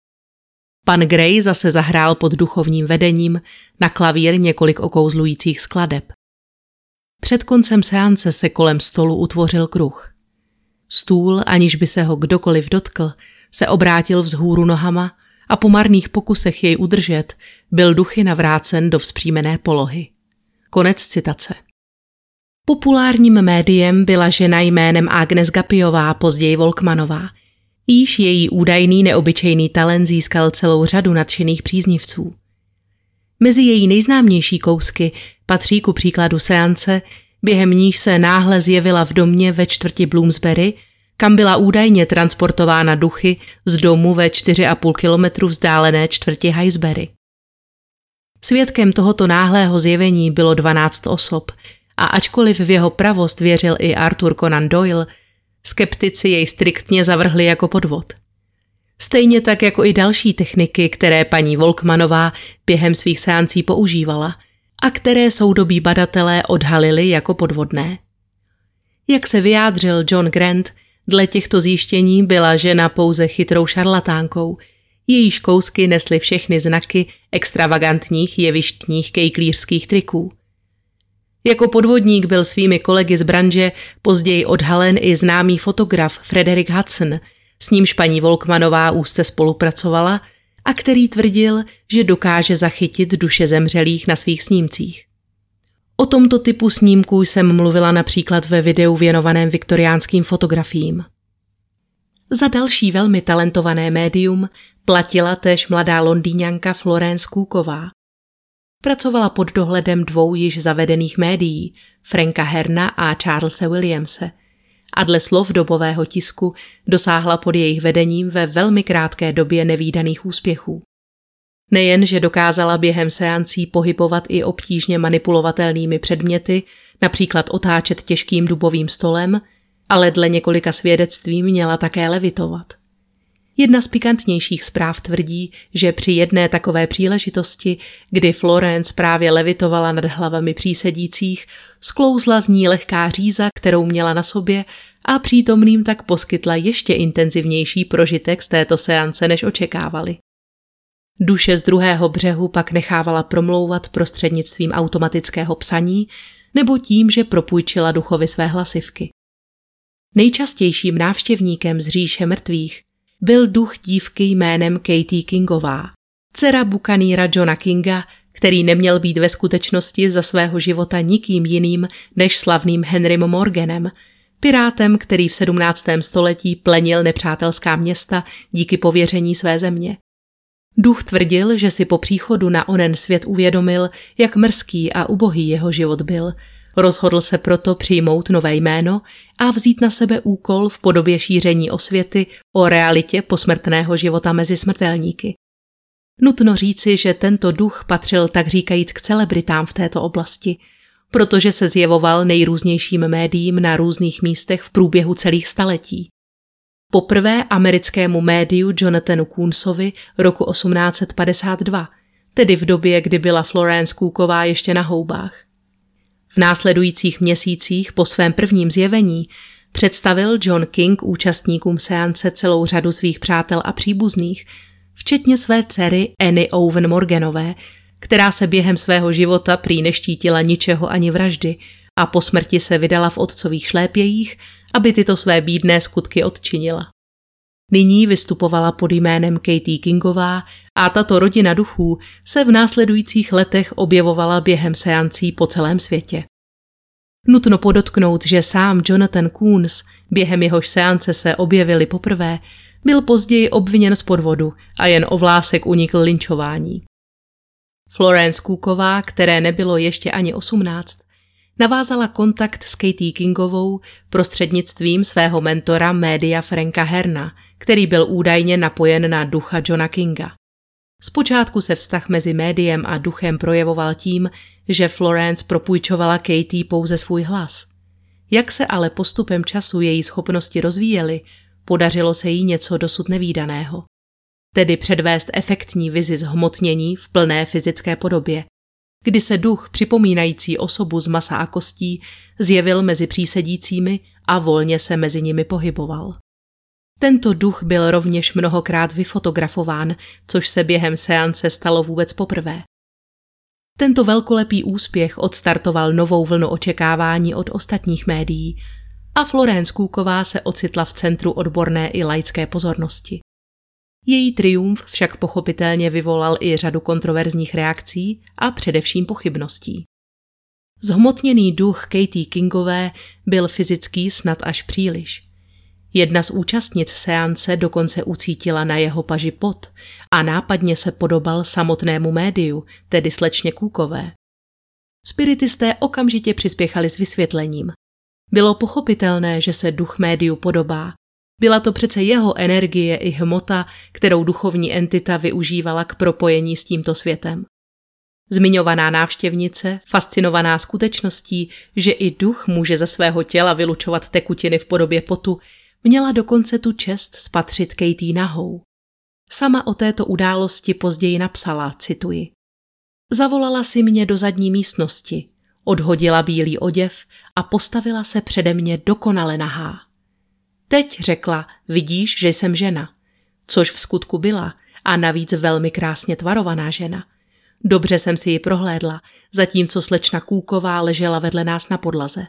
Pan Gray zase zahrál pod duchovním vedením na klavír několik okouzlujících skladeb. Před koncem seance se kolem stolu utvořil kruh. Stůl, aniž by se ho kdokoliv dotkl, se obrátil vzhůru nohama a po marných pokusech jej udržet byl duchy navrácen do vzpřímené polohy. Konec citace. Populárním médiem byla žena jménem Agnes Gapiová, později Volkmanová. Již její údajný neobyčejný talent získal celou řadu nadšených příznivců. Mezi její nejznámější kousky patří ku příkladu seance, během níž se náhle zjevila v domě ve čtvrti Bloomsbury, kam byla údajně transportována duchy z domu ve 4,5 kilometru vzdálené čtvrti Highsbury. Svědkem tohoto náhlého zjevení bylo 12 osob a ačkoliv v jeho pravost věřil i Arthur Conan Doyle, skeptici jej striktně zavrhli jako podvod – Stejně tak jako i další techniky, které paní Volkmanová během svých seancí používala a které soudobí badatelé odhalili jako podvodné. Jak se vyjádřil John Grant, dle těchto zjištění byla žena pouze chytrou šarlatánkou, jejíž kousky nesly všechny znaky extravagantních jevištních kejklířských triků. Jako podvodník byl svými kolegy z branže později odhalen i známý fotograf Frederick Hudson – s nímž paní Volkmanová úzce spolupracovala a který tvrdil, že dokáže zachytit duše zemřelých na svých snímcích. O tomto typu snímků jsem mluvila například ve videu věnovaném viktoriánským fotografiím. Za další velmi talentované médium platila též mladá londýňanka Florence Kůková. Pracovala pod dohledem dvou již zavedených médií, Franka Herna a Charlesa Williamse – a dle slov dobového tisku dosáhla pod jejich vedením ve velmi krátké době nevýdaných úspěchů. Nejen, že dokázala během seancí pohybovat i obtížně manipulovatelnými předměty, například otáčet těžkým dubovým stolem, ale dle několika svědectví měla také levitovat – Jedna z pikantnějších zpráv tvrdí, že při jedné takové příležitosti, kdy Florence právě levitovala nad hlavami přísedících, sklouzla z ní lehká říza, kterou měla na sobě a přítomným tak poskytla ještě intenzivnější prožitek z této seance, než očekávali. Duše z druhého břehu pak nechávala promlouvat prostřednictvím automatického psaní nebo tím, že propůjčila duchovi své hlasivky. Nejčastějším návštěvníkem z říše mrtvých byl duch dívky jménem Katie Kingová, dcera bukaníra Johna Kinga, který neměl být ve skutečnosti za svého života nikým jiným než slavným Henrym Morganem, pirátem, který v 17. století plenil nepřátelská města díky pověření své země. Duch tvrdil, že si po příchodu na onen svět uvědomil, jak mrzký a ubohý jeho život byl – Rozhodl se proto přijmout nové jméno a vzít na sebe úkol v podobě šíření osvěty o realitě posmrtného života mezi smrtelníky. Nutno říci, že tento duch patřil tak říkajíc k celebritám v této oblasti, protože se zjevoval nejrůznějším médiím na různých místech v průběhu celých staletí. Poprvé americkému médiu Jonathanu Coonsovi roku 1852, tedy v době, kdy byla Florence Cooková ještě na houbách. V následujících měsících po svém prvním zjevení Představil John King účastníkům seance celou řadu svých přátel a příbuzných, včetně své dcery Annie Owen Morganové, která se během svého života prý neštítila ničeho ani vraždy a po smrti se vydala v otcových šlépějích, aby tyto své bídné skutky odčinila. Nyní vystupovala pod jménem Katie Kingová a tato rodina duchů se v následujících letech objevovala během seancí po celém světě. Nutno podotknout, že sám Jonathan Coons, během jehož seance se objevili poprvé, byl později obviněn z podvodu a jen o vlásek unikl linčování. Florence Cooková, které nebylo ještě ani 18, navázala kontakt s Katie Kingovou prostřednictvím svého mentora média Franka Herna, který byl údajně napojen na ducha Johna Kinga. Zpočátku se vztah mezi médiem a duchem projevoval tím, že Florence propůjčovala Katie pouze svůj hlas. Jak se ale postupem času její schopnosti rozvíjely, podařilo se jí něco dosud nevýdaného. Tedy předvést efektní vizi zhmotnění v plné fyzické podobě, kdy se duch připomínající osobu z masa a kostí zjevil mezi přísedícími a volně se mezi nimi pohyboval. Tento duch byl rovněž mnohokrát vyfotografován, což se během seance stalo vůbec poprvé. Tento velkolepý úspěch odstartoval novou vlnu očekávání od ostatních médií a Florence Kůková se ocitla v centru odborné i laické pozornosti. Její triumf však pochopitelně vyvolal i řadu kontroverzních reakcí a především pochybností. Zhmotněný duch Katie Kingové byl fyzický snad až příliš. Jedna z účastnic seance dokonce ucítila na jeho paži pot a nápadně se podobal samotnému médiu, tedy slečně Kůkové. Spiritisté okamžitě přispěchali s vysvětlením. Bylo pochopitelné, že se duch médiu podobá. Byla to přece jeho energie i hmota, kterou duchovní entita využívala k propojení s tímto světem. Zmiňovaná návštěvnice, fascinovaná skutečností, že i duch může ze svého těla vylučovat tekutiny v podobě potu, Měla dokonce tu čest spatřit Katie nahou. Sama o této události později napsala, cituji. Zavolala si mě do zadní místnosti, odhodila bílý oděv a postavila se přede mě dokonale nahá. Teď řekla, vidíš, že jsem žena, což v skutku byla a navíc velmi krásně tvarovaná žena. Dobře jsem si ji prohlédla, zatímco slečna Kůková ležela vedle nás na podlaze.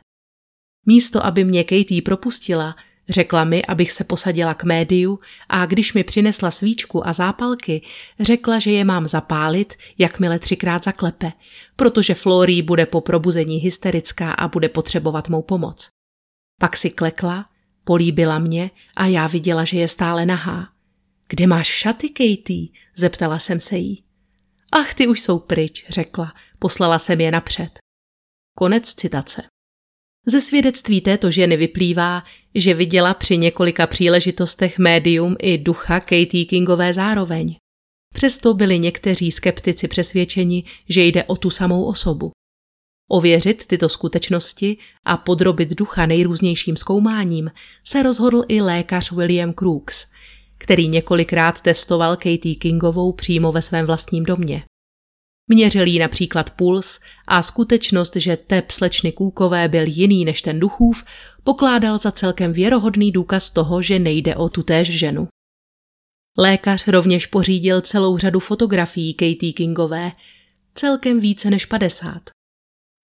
Místo, aby mě Katie propustila, Řekla mi, abych se posadila k médiu a když mi přinesla svíčku a zápalky, řekla, že je mám zapálit, jakmile třikrát zaklepe, protože Florí bude po probuzení hysterická a bude potřebovat mou pomoc. Pak si klekla, políbila mě a já viděla, že je stále nahá. Kde máš šaty, Katie? zeptala jsem se jí. Ach, ty už jsou pryč, řekla, poslala jsem je napřed. Konec citace. Ze svědectví této ženy vyplývá, že viděla při několika příležitostech médium i ducha Katie Kingové zároveň. Přesto byli někteří skeptici přesvědčeni, že jde o tu samou osobu. Ověřit tyto skutečnosti a podrobit ducha nejrůznějším zkoumáním se rozhodl i lékař William Crooks, který několikrát testoval Katie Kingovou přímo ve svém vlastním domě. Měřil jí například puls a skutečnost, že tep slečny Kůkové byl jiný než ten duchův, pokládal za celkem věrohodný důkaz toho, že nejde o tutéž ženu. Lékař rovněž pořídil celou řadu fotografií Katie Kingové, celkem více než 50.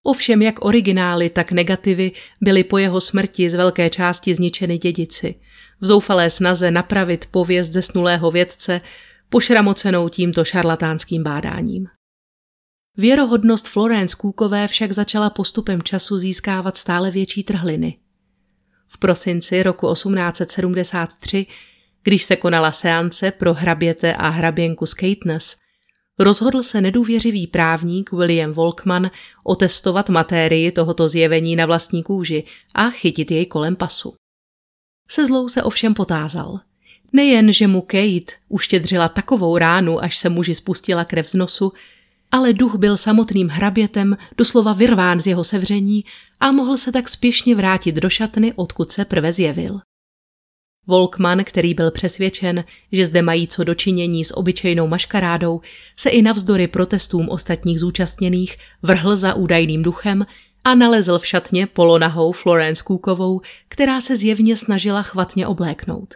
Ovšem jak originály, tak negativy byly po jeho smrti z velké části zničeny dědici. V zoufalé snaze napravit pověst zesnulého vědce, pošramocenou tímto šarlatánským bádáním. Věrohodnost Florence Kůkové však začala postupem času získávat stále větší trhliny. V prosinci roku 1873, když se konala seance pro hraběte a hraběnku Skatness, rozhodl se nedůvěřivý právník William Volkman otestovat matérii tohoto zjevení na vlastní kůži a chytit jej kolem pasu. Se zlou se ovšem potázal. Nejen, že mu Kate uštědřila takovou ránu, až se muži spustila krev z nosu, ale duch byl samotným hrabětem doslova vyrván z jeho sevření a mohl se tak spěšně vrátit do šatny, odkud se prve zjevil. Volkman, který byl přesvědčen, že zde mají co dočinění s obyčejnou maškarádou, se i navzdory protestům ostatních zúčastněných vrhl za údajným duchem a nalezl v šatně polonahou Florence Cookovou, která se zjevně snažila chvatně obléknout.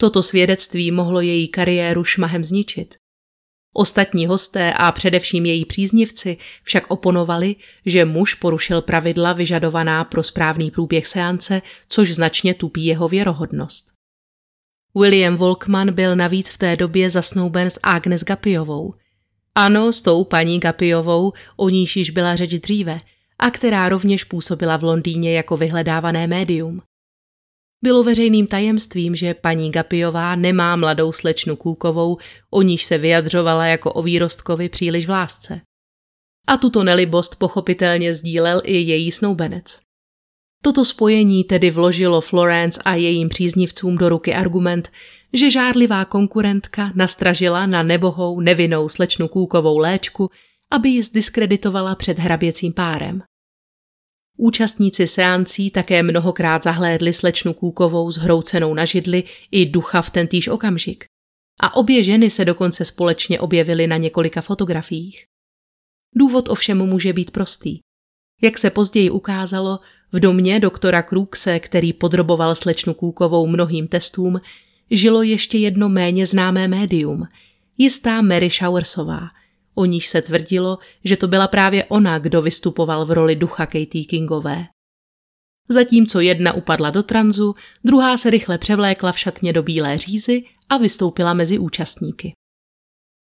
Toto svědectví mohlo její kariéru šmahem zničit. Ostatní hosté a především její příznivci však oponovali, že muž porušil pravidla vyžadovaná pro správný průběh seance, což značně tupí jeho věrohodnost. William Volkman byl navíc v té době zasnouben s Agnes Gapiovou. Ano, s tou paní Gapiovou, o níž již byla řeč dříve, a která rovněž působila v Londýně jako vyhledávané médium. Bylo veřejným tajemstvím, že paní Gapiová nemá mladou slečnu Kůkovou, o níž se vyjadřovala jako o výrostkovi příliš v lásce. A tuto nelibost pochopitelně sdílel i její snoubenec. Toto spojení tedy vložilo Florence a jejím příznivcům do ruky argument, že žárlivá konkurentka nastražila na nebohou nevinnou slečnu Kůkovou léčku, aby ji zdiskreditovala před hraběcím párem. Účastníci seancí také mnohokrát zahlédli slečnu Kůkovou zhroucenou na židli i ducha v tentýž okamžik. A obě ženy se dokonce společně objevily na několika fotografiích. Důvod ovšem může být prostý. Jak se později ukázalo, v domě doktora Krukse, který podroboval slečnu Kůkovou mnohým testům, žilo ještě jedno méně známé médium, jistá Mary Showersová – o níž se tvrdilo, že to byla právě ona, kdo vystupoval v roli ducha Katie Kingové. Zatímco jedna upadla do tranzu, druhá se rychle převlékla v šatně do bílé řízy a vystoupila mezi účastníky.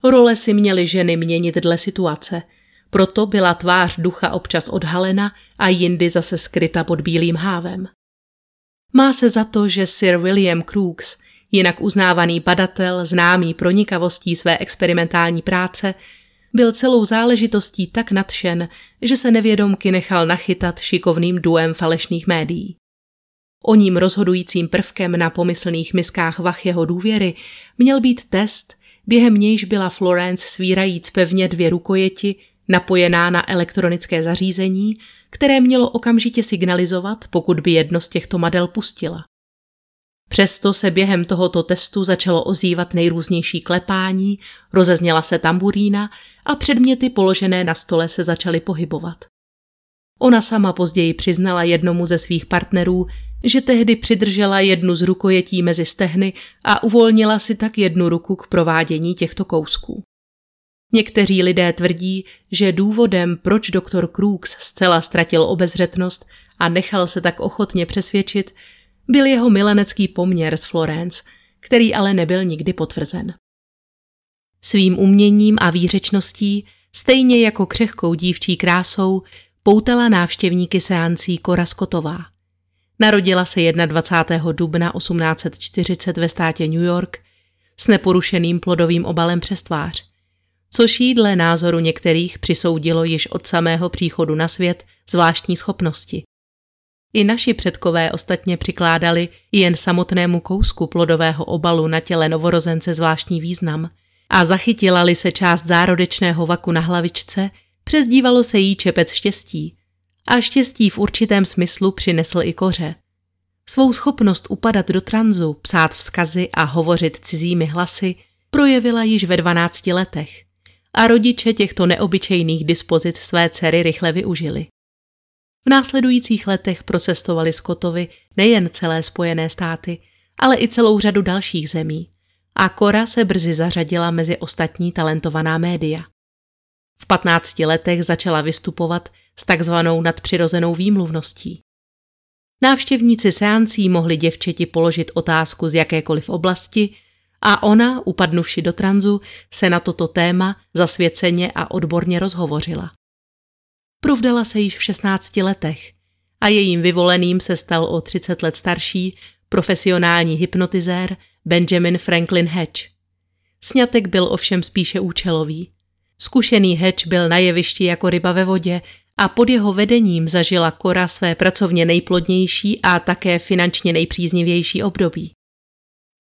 Role si měly ženy měnit dle situace, proto byla tvář ducha občas odhalena a jindy zase skryta pod bílým hávem. Má se za to, že Sir William Crookes, jinak uznávaný badatel, známý pronikavostí své experimentální práce, byl celou záležitostí tak nadšen, že se nevědomky nechal nachytat šikovným duem falešných médií. O ním rozhodujícím prvkem na pomyslných miskách vach jeho důvěry měl být test, během nějž byla Florence svírajíc pevně dvě rukojeti napojená na elektronické zařízení, které mělo okamžitě signalizovat, pokud by jedno z těchto model pustila. Přesto se během tohoto testu začalo ozývat nejrůznější klepání, rozezněla se tamburína a předměty položené na stole se začaly pohybovat. Ona sama později přiznala jednomu ze svých partnerů, že tehdy přidržela jednu z rukojetí mezi stehny a uvolnila si tak jednu ruku k provádění těchto kousků. Někteří lidé tvrdí, že důvodem, proč doktor Crooks zcela ztratil obezřetnost a nechal se tak ochotně přesvědčit, byl jeho milenecký poměr s Florence, který ale nebyl nikdy potvrzen. Svým uměním a výřečností, stejně jako křehkou dívčí krásou, poutala návštěvníky seancí Kora Scottová. Narodila se 21. dubna 1840 ve státě New York s neporušeným plodovým obalem přes tvář, což jí dle názoru některých přisoudilo již od samého příchodu na svět zvláštní schopnosti. I naši předkové ostatně přikládali jen samotnému kousku plodového obalu na těle novorozence zvláštní význam a zachytila-li se část zárodečného vaku na hlavičce, přezdívalo se jí čepec štěstí. A štěstí v určitém smyslu přinesl i koře. Svou schopnost upadat do tranzu, psát vzkazy a hovořit cizími hlasy projevila již ve 12 letech a rodiče těchto neobyčejných dispozic své dcery rychle využili. V následujících letech procestovali Scottovi nejen celé Spojené státy, ale i celou řadu dalších zemí. A Cora se brzy zařadila mezi ostatní talentovaná média. V 15 letech začala vystupovat s takzvanou nadpřirozenou výmluvností. Návštěvníci seancí mohli děvčeti položit otázku z jakékoliv oblasti a ona, upadnuvši do tranzu, se na toto téma zasvěceně a odborně rozhovořila. Provdala se již v 16 letech a jejím vyvoleným se stal o 30 let starší profesionální hypnotizér Benjamin Franklin Hedge. Sňatek byl ovšem spíše účelový. Zkušený Hedge byl na jevišti jako ryba ve vodě a pod jeho vedením zažila Kora své pracovně nejplodnější a také finančně nejpříznivější období.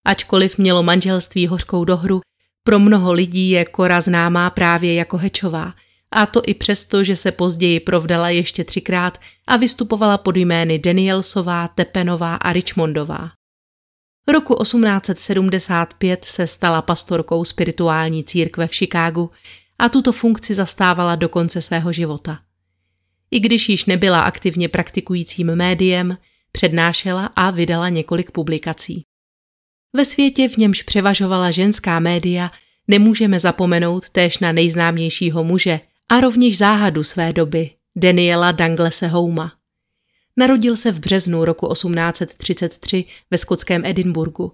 Ačkoliv mělo manželství hořkou dohru, pro mnoho lidí je Kora známá právě jako Hečová – a to i přesto, že se později provdala ještě třikrát a vystupovala pod jmény Danielsová, Tepenová a Richmondová. Roku 1875 se stala pastorkou spirituální církve v Chicagu a tuto funkci zastávala do konce svého života. I když již nebyla aktivně praktikujícím médiem, přednášela a vydala několik publikací. Ve světě, v němž převažovala ženská média, nemůžeme zapomenout též na nejznámějšího muže a rovněž záhadu své doby, Daniela Danglese Houma. Narodil se v březnu roku 1833 ve skotském Edinburgu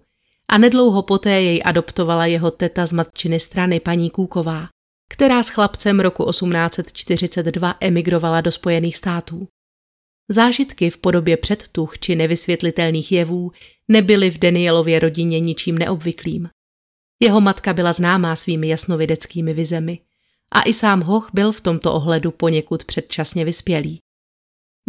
a nedlouho poté jej adoptovala jeho teta z matčiny strany paní Kůková, která s chlapcem roku 1842 emigrovala do Spojených států. Zážitky v podobě předtuch či nevysvětlitelných jevů nebyly v Danielově rodině ničím neobvyklým. Jeho matka byla známá svými jasnovideckými vizemi a i sám Hoch byl v tomto ohledu poněkud předčasně vyspělý.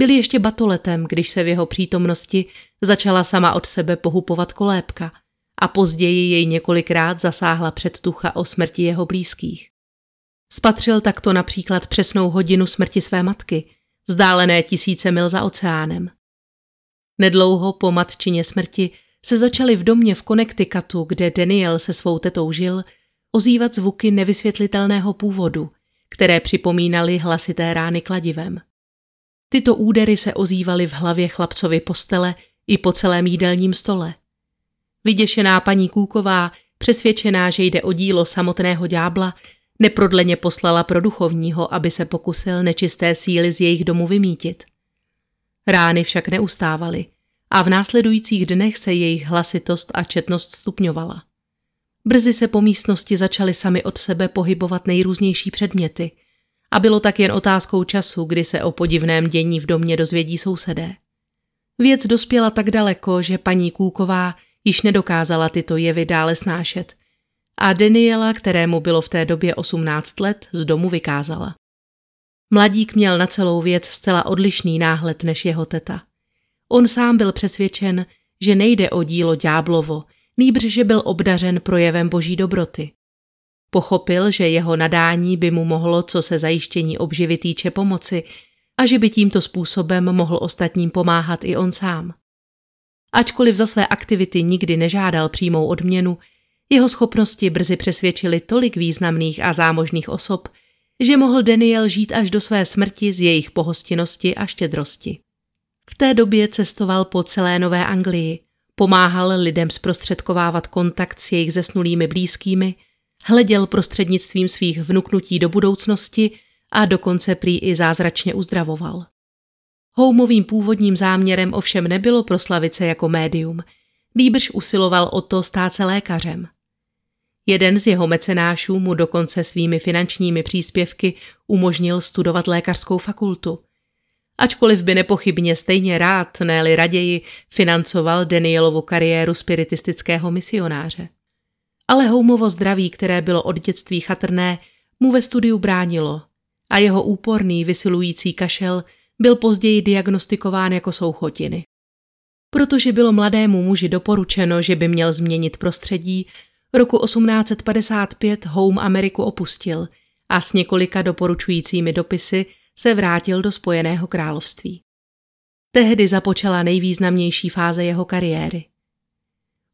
Byl ještě batoletem, když se v jeho přítomnosti začala sama od sebe pohupovat kolébka a později jej několikrát zasáhla předtucha o smrti jeho blízkých. Spatřil takto například přesnou hodinu smrti své matky, vzdálené tisíce mil za oceánem. Nedlouho po matčině smrti se začaly v domě v Connecticutu, kde Daniel se svou tetou žil, ozývat zvuky nevysvětlitelného původu, které připomínaly hlasité rány kladivem. Tyto údery se ozývaly v hlavě chlapcovi postele i po celém jídelním stole. Vyděšená paní Kůková, přesvědčená, že jde o dílo samotného ďábla, neprodleně poslala pro duchovního, aby se pokusil nečisté síly z jejich domu vymítit. Rány však neustávaly a v následujících dnech se jejich hlasitost a četnost stupňovala. Brzy se po místnosti začaly sami od sebe pohybovat nejrůznější předměty a bylo tak jen otázkou času, kdy se o podivném dění v domě dozvědí sousedé. Věc dospěla tak daleko, že paní Kůková již nedokázala tyto jevy dále snášet a Daniela, kterému bylo v té době 18 let, z domu vykázala. Mladík měl na celou věc zcela odlišný náhled než jeho teta. On sám byl přesvědčen, že nejde o dílo ďáblovo, nýbrž že byl obdařen projevem boží dobroty. Pochopil, že jeho nadání by mu mohlo, co se zajištění obživy týče pomoci, a že by tímto způsobem mohl ostatním pomáhat i on sám. Ačkoliv za své aktivity nikdy nežádal přímou odměnu, jeho schopnosti brzy přesvědčily tolik významných a zámožných osob, že mohl Daniel žít až do své smrti z jejich pohostinnosti a štědrosti. V té době cestoval po celé Nové Anglii, pomáhal lidem zprostředkovávat kontakt s jejich zesnulými blízkými, hleděl prostřednictvím svých vnuknutí do budoucnosti a dokonce prý i zázračně uzdravoval. Houmovým původním záměrem ovšem nebylo proslavit se jako médium, nýbrž usiloval o to stát se lékařem. Jeden z jeho mecenášů mu dokonce svými finančními příspěvky umožnil studovat lékařskou fakultu. Ačkoliv by nepochybně stejně rád, ne raději, financoval Danielovu kariéru spiritistického misionáře. Ale Houmovo zdraví, které bylo od dětství chatrné, mu ve studiu bránilo a jeho úporný, vysilující kašel byl později diagnostikován jako souchotiny. Protože bylo mladému muži doporučeno, že by měl změnit prostředí, Roku 1855 Home Ameriku opustil a s několika doporučujícími dopisy se vrátil do Spojeného království. Tehdy započala nejvýznamnější fáze jeho kariéry.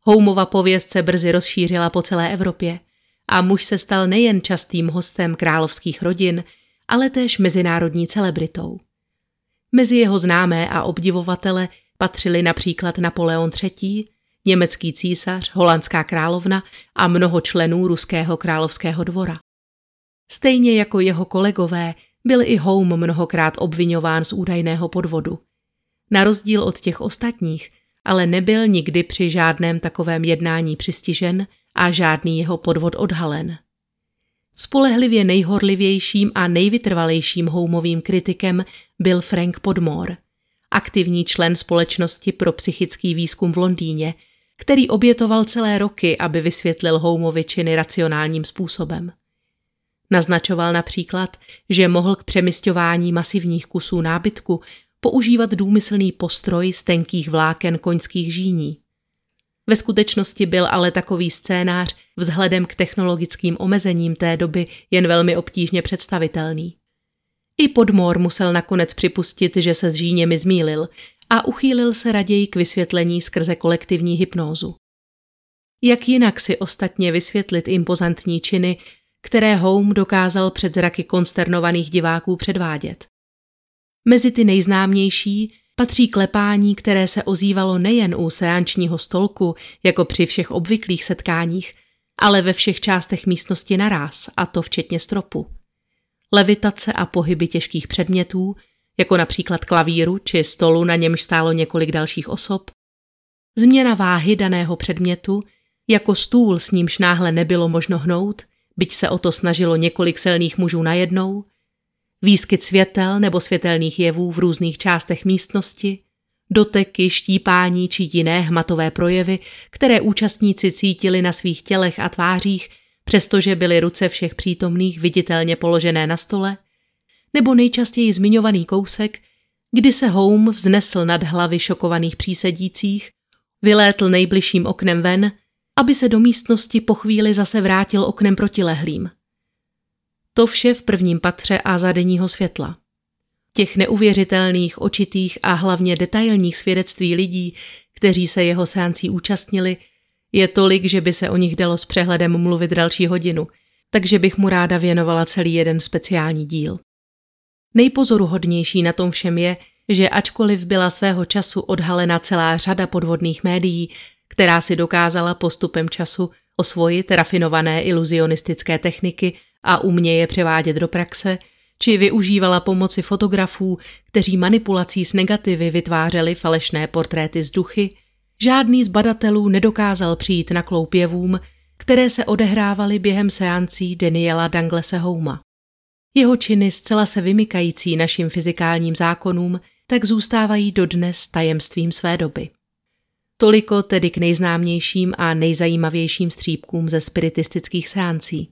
Houmova pověst se brzy rozšířila po celé Evropě a muž se stal nejen častým hostem královských rodin, ale též mezinárodní celebritou. Mezi jeho známé a obdivovatele patřili například Napoleon III., německý císař, holandská královna a mnoho členů ruského královského dvora. Stejně jako jeho kolegové byl i Home mnohokrát obvinován z údajného podvodu. Na rozdíl od těch ostatních, ale nebyl nikdy při žádném takovém jednání přistižen a žádný jeho podvod odhalen. Spolehlivě nejhorlivějším a nejvytrvalejším Homeovým kritikem byl Frank Podmore, aktivní člen společnosti pro psychický výzkum v Londýně, který obětoval celé roky, aby vysvětlil Houmovi činy racionálním způsobem. Naznačoval například, že mohl k přemysťování masivních kusů nábytku používat důmyslný postroj z tenkých vláken koňských žíní. Ve skutečnosti byl ale takový scénář vzhledem k technologickým omezením té doby jen velmi obtížně představitelný. I Podmor musel nakonec připustit, že se s žíněmi zmílil a uchýlil se raději k vysvětlení skrze kolektivní hypnózu. Jak jinak si ostatně vysvětlit impozantní činy, které Home dokázal před zraky konsternovaných diváků předvádět? Mezi ty nejznámější patří klepání, které se ozývalo nejen u seančního stolku, jako při všech obvyklých setkáních, ale ve všech částech místnosti naraz, a to včetně stropu. Levitace a pohyby těžkých předmětů, jako například klavíru či stolu, na němž stálo několik dalších osob, změna váhy daného předmětu, jako stůl, s nímž náhle nebylo možno hnout, byť se o to snažilo několik silných mužů najednou, výskyt světel nebo světelných jevů v různých částech místnosti, doteky, štípání či jiné hmatové projevy, které účastníci cítili na svých tělech a tvářích, přestože byly ruce všech přítomných viditelně položené na stole, nebo nejčastěji zmiňovaný kousek, kdy se Home vznesl nad hlavy šokovaných přísedících, vylétl nejbližším oknem ven, aby se do místnosti po chvíli zase vrátil oknem protilehlým. To vše v prvním patře a za denního světla. Těch neuvěřitelných, očitých a hlavně detailních svědectví lidí, kteří se jeho seancí účastnili, je tolik, že by se o nich dalo s přehledem mluvit další hodinu, takže bych mu ráda věnovala celý jeden speciální díl. Nejpozoruhodnější na tom všem je, že ačkoliv byla svého času odhalena celá řada podvodných médií, která si dokázala postupem času osvojit rafinované iluzionistické techniky a umě je převádět do praxe, či využívala pomoci fotografů, kteří manipulací s negativy vytvářeli falešné portréty z duchy, žádný z badatelů nedokázal přijít na kloupěvům, které se odehrávaly během seancí Daniela Danglese Houma. Jeho činy zcela se vymykající našim fyzikálním zákonům tak zůstávají dodnes tajemstvím své doby. Toliko tedy k nejznámějším a nejzajímavějším střípkům ze spiritistických seancí.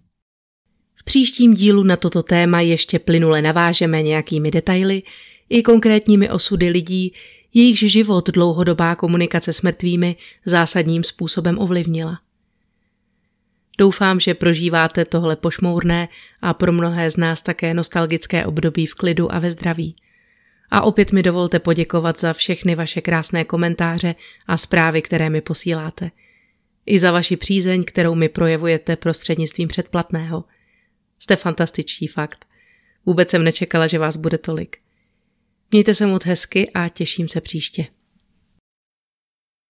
V příštím dílu na toto téma ještě plynule navážeme nějakými detaily i konkrétními osudy lidí, jejichž život dlouhodobá komunikace s mrtvými zásadním způsobem ovlivnila. Doufám, že prožíváte tohle pošmourné a pro mnohé z nás také nostalgické období v klidu a ve zdraví. A opět mi dovolte poděkovat za všechny vaše krásné komentáře a zprávy, které mi posíláte. I za vaši přízeň, kterou mi projevujete prostřednictvím předplatného. Jste fantastičtí fakt. Vůbec jsem nečekala, že vás bude tolik. Mějte se moc hezky a těším se příště.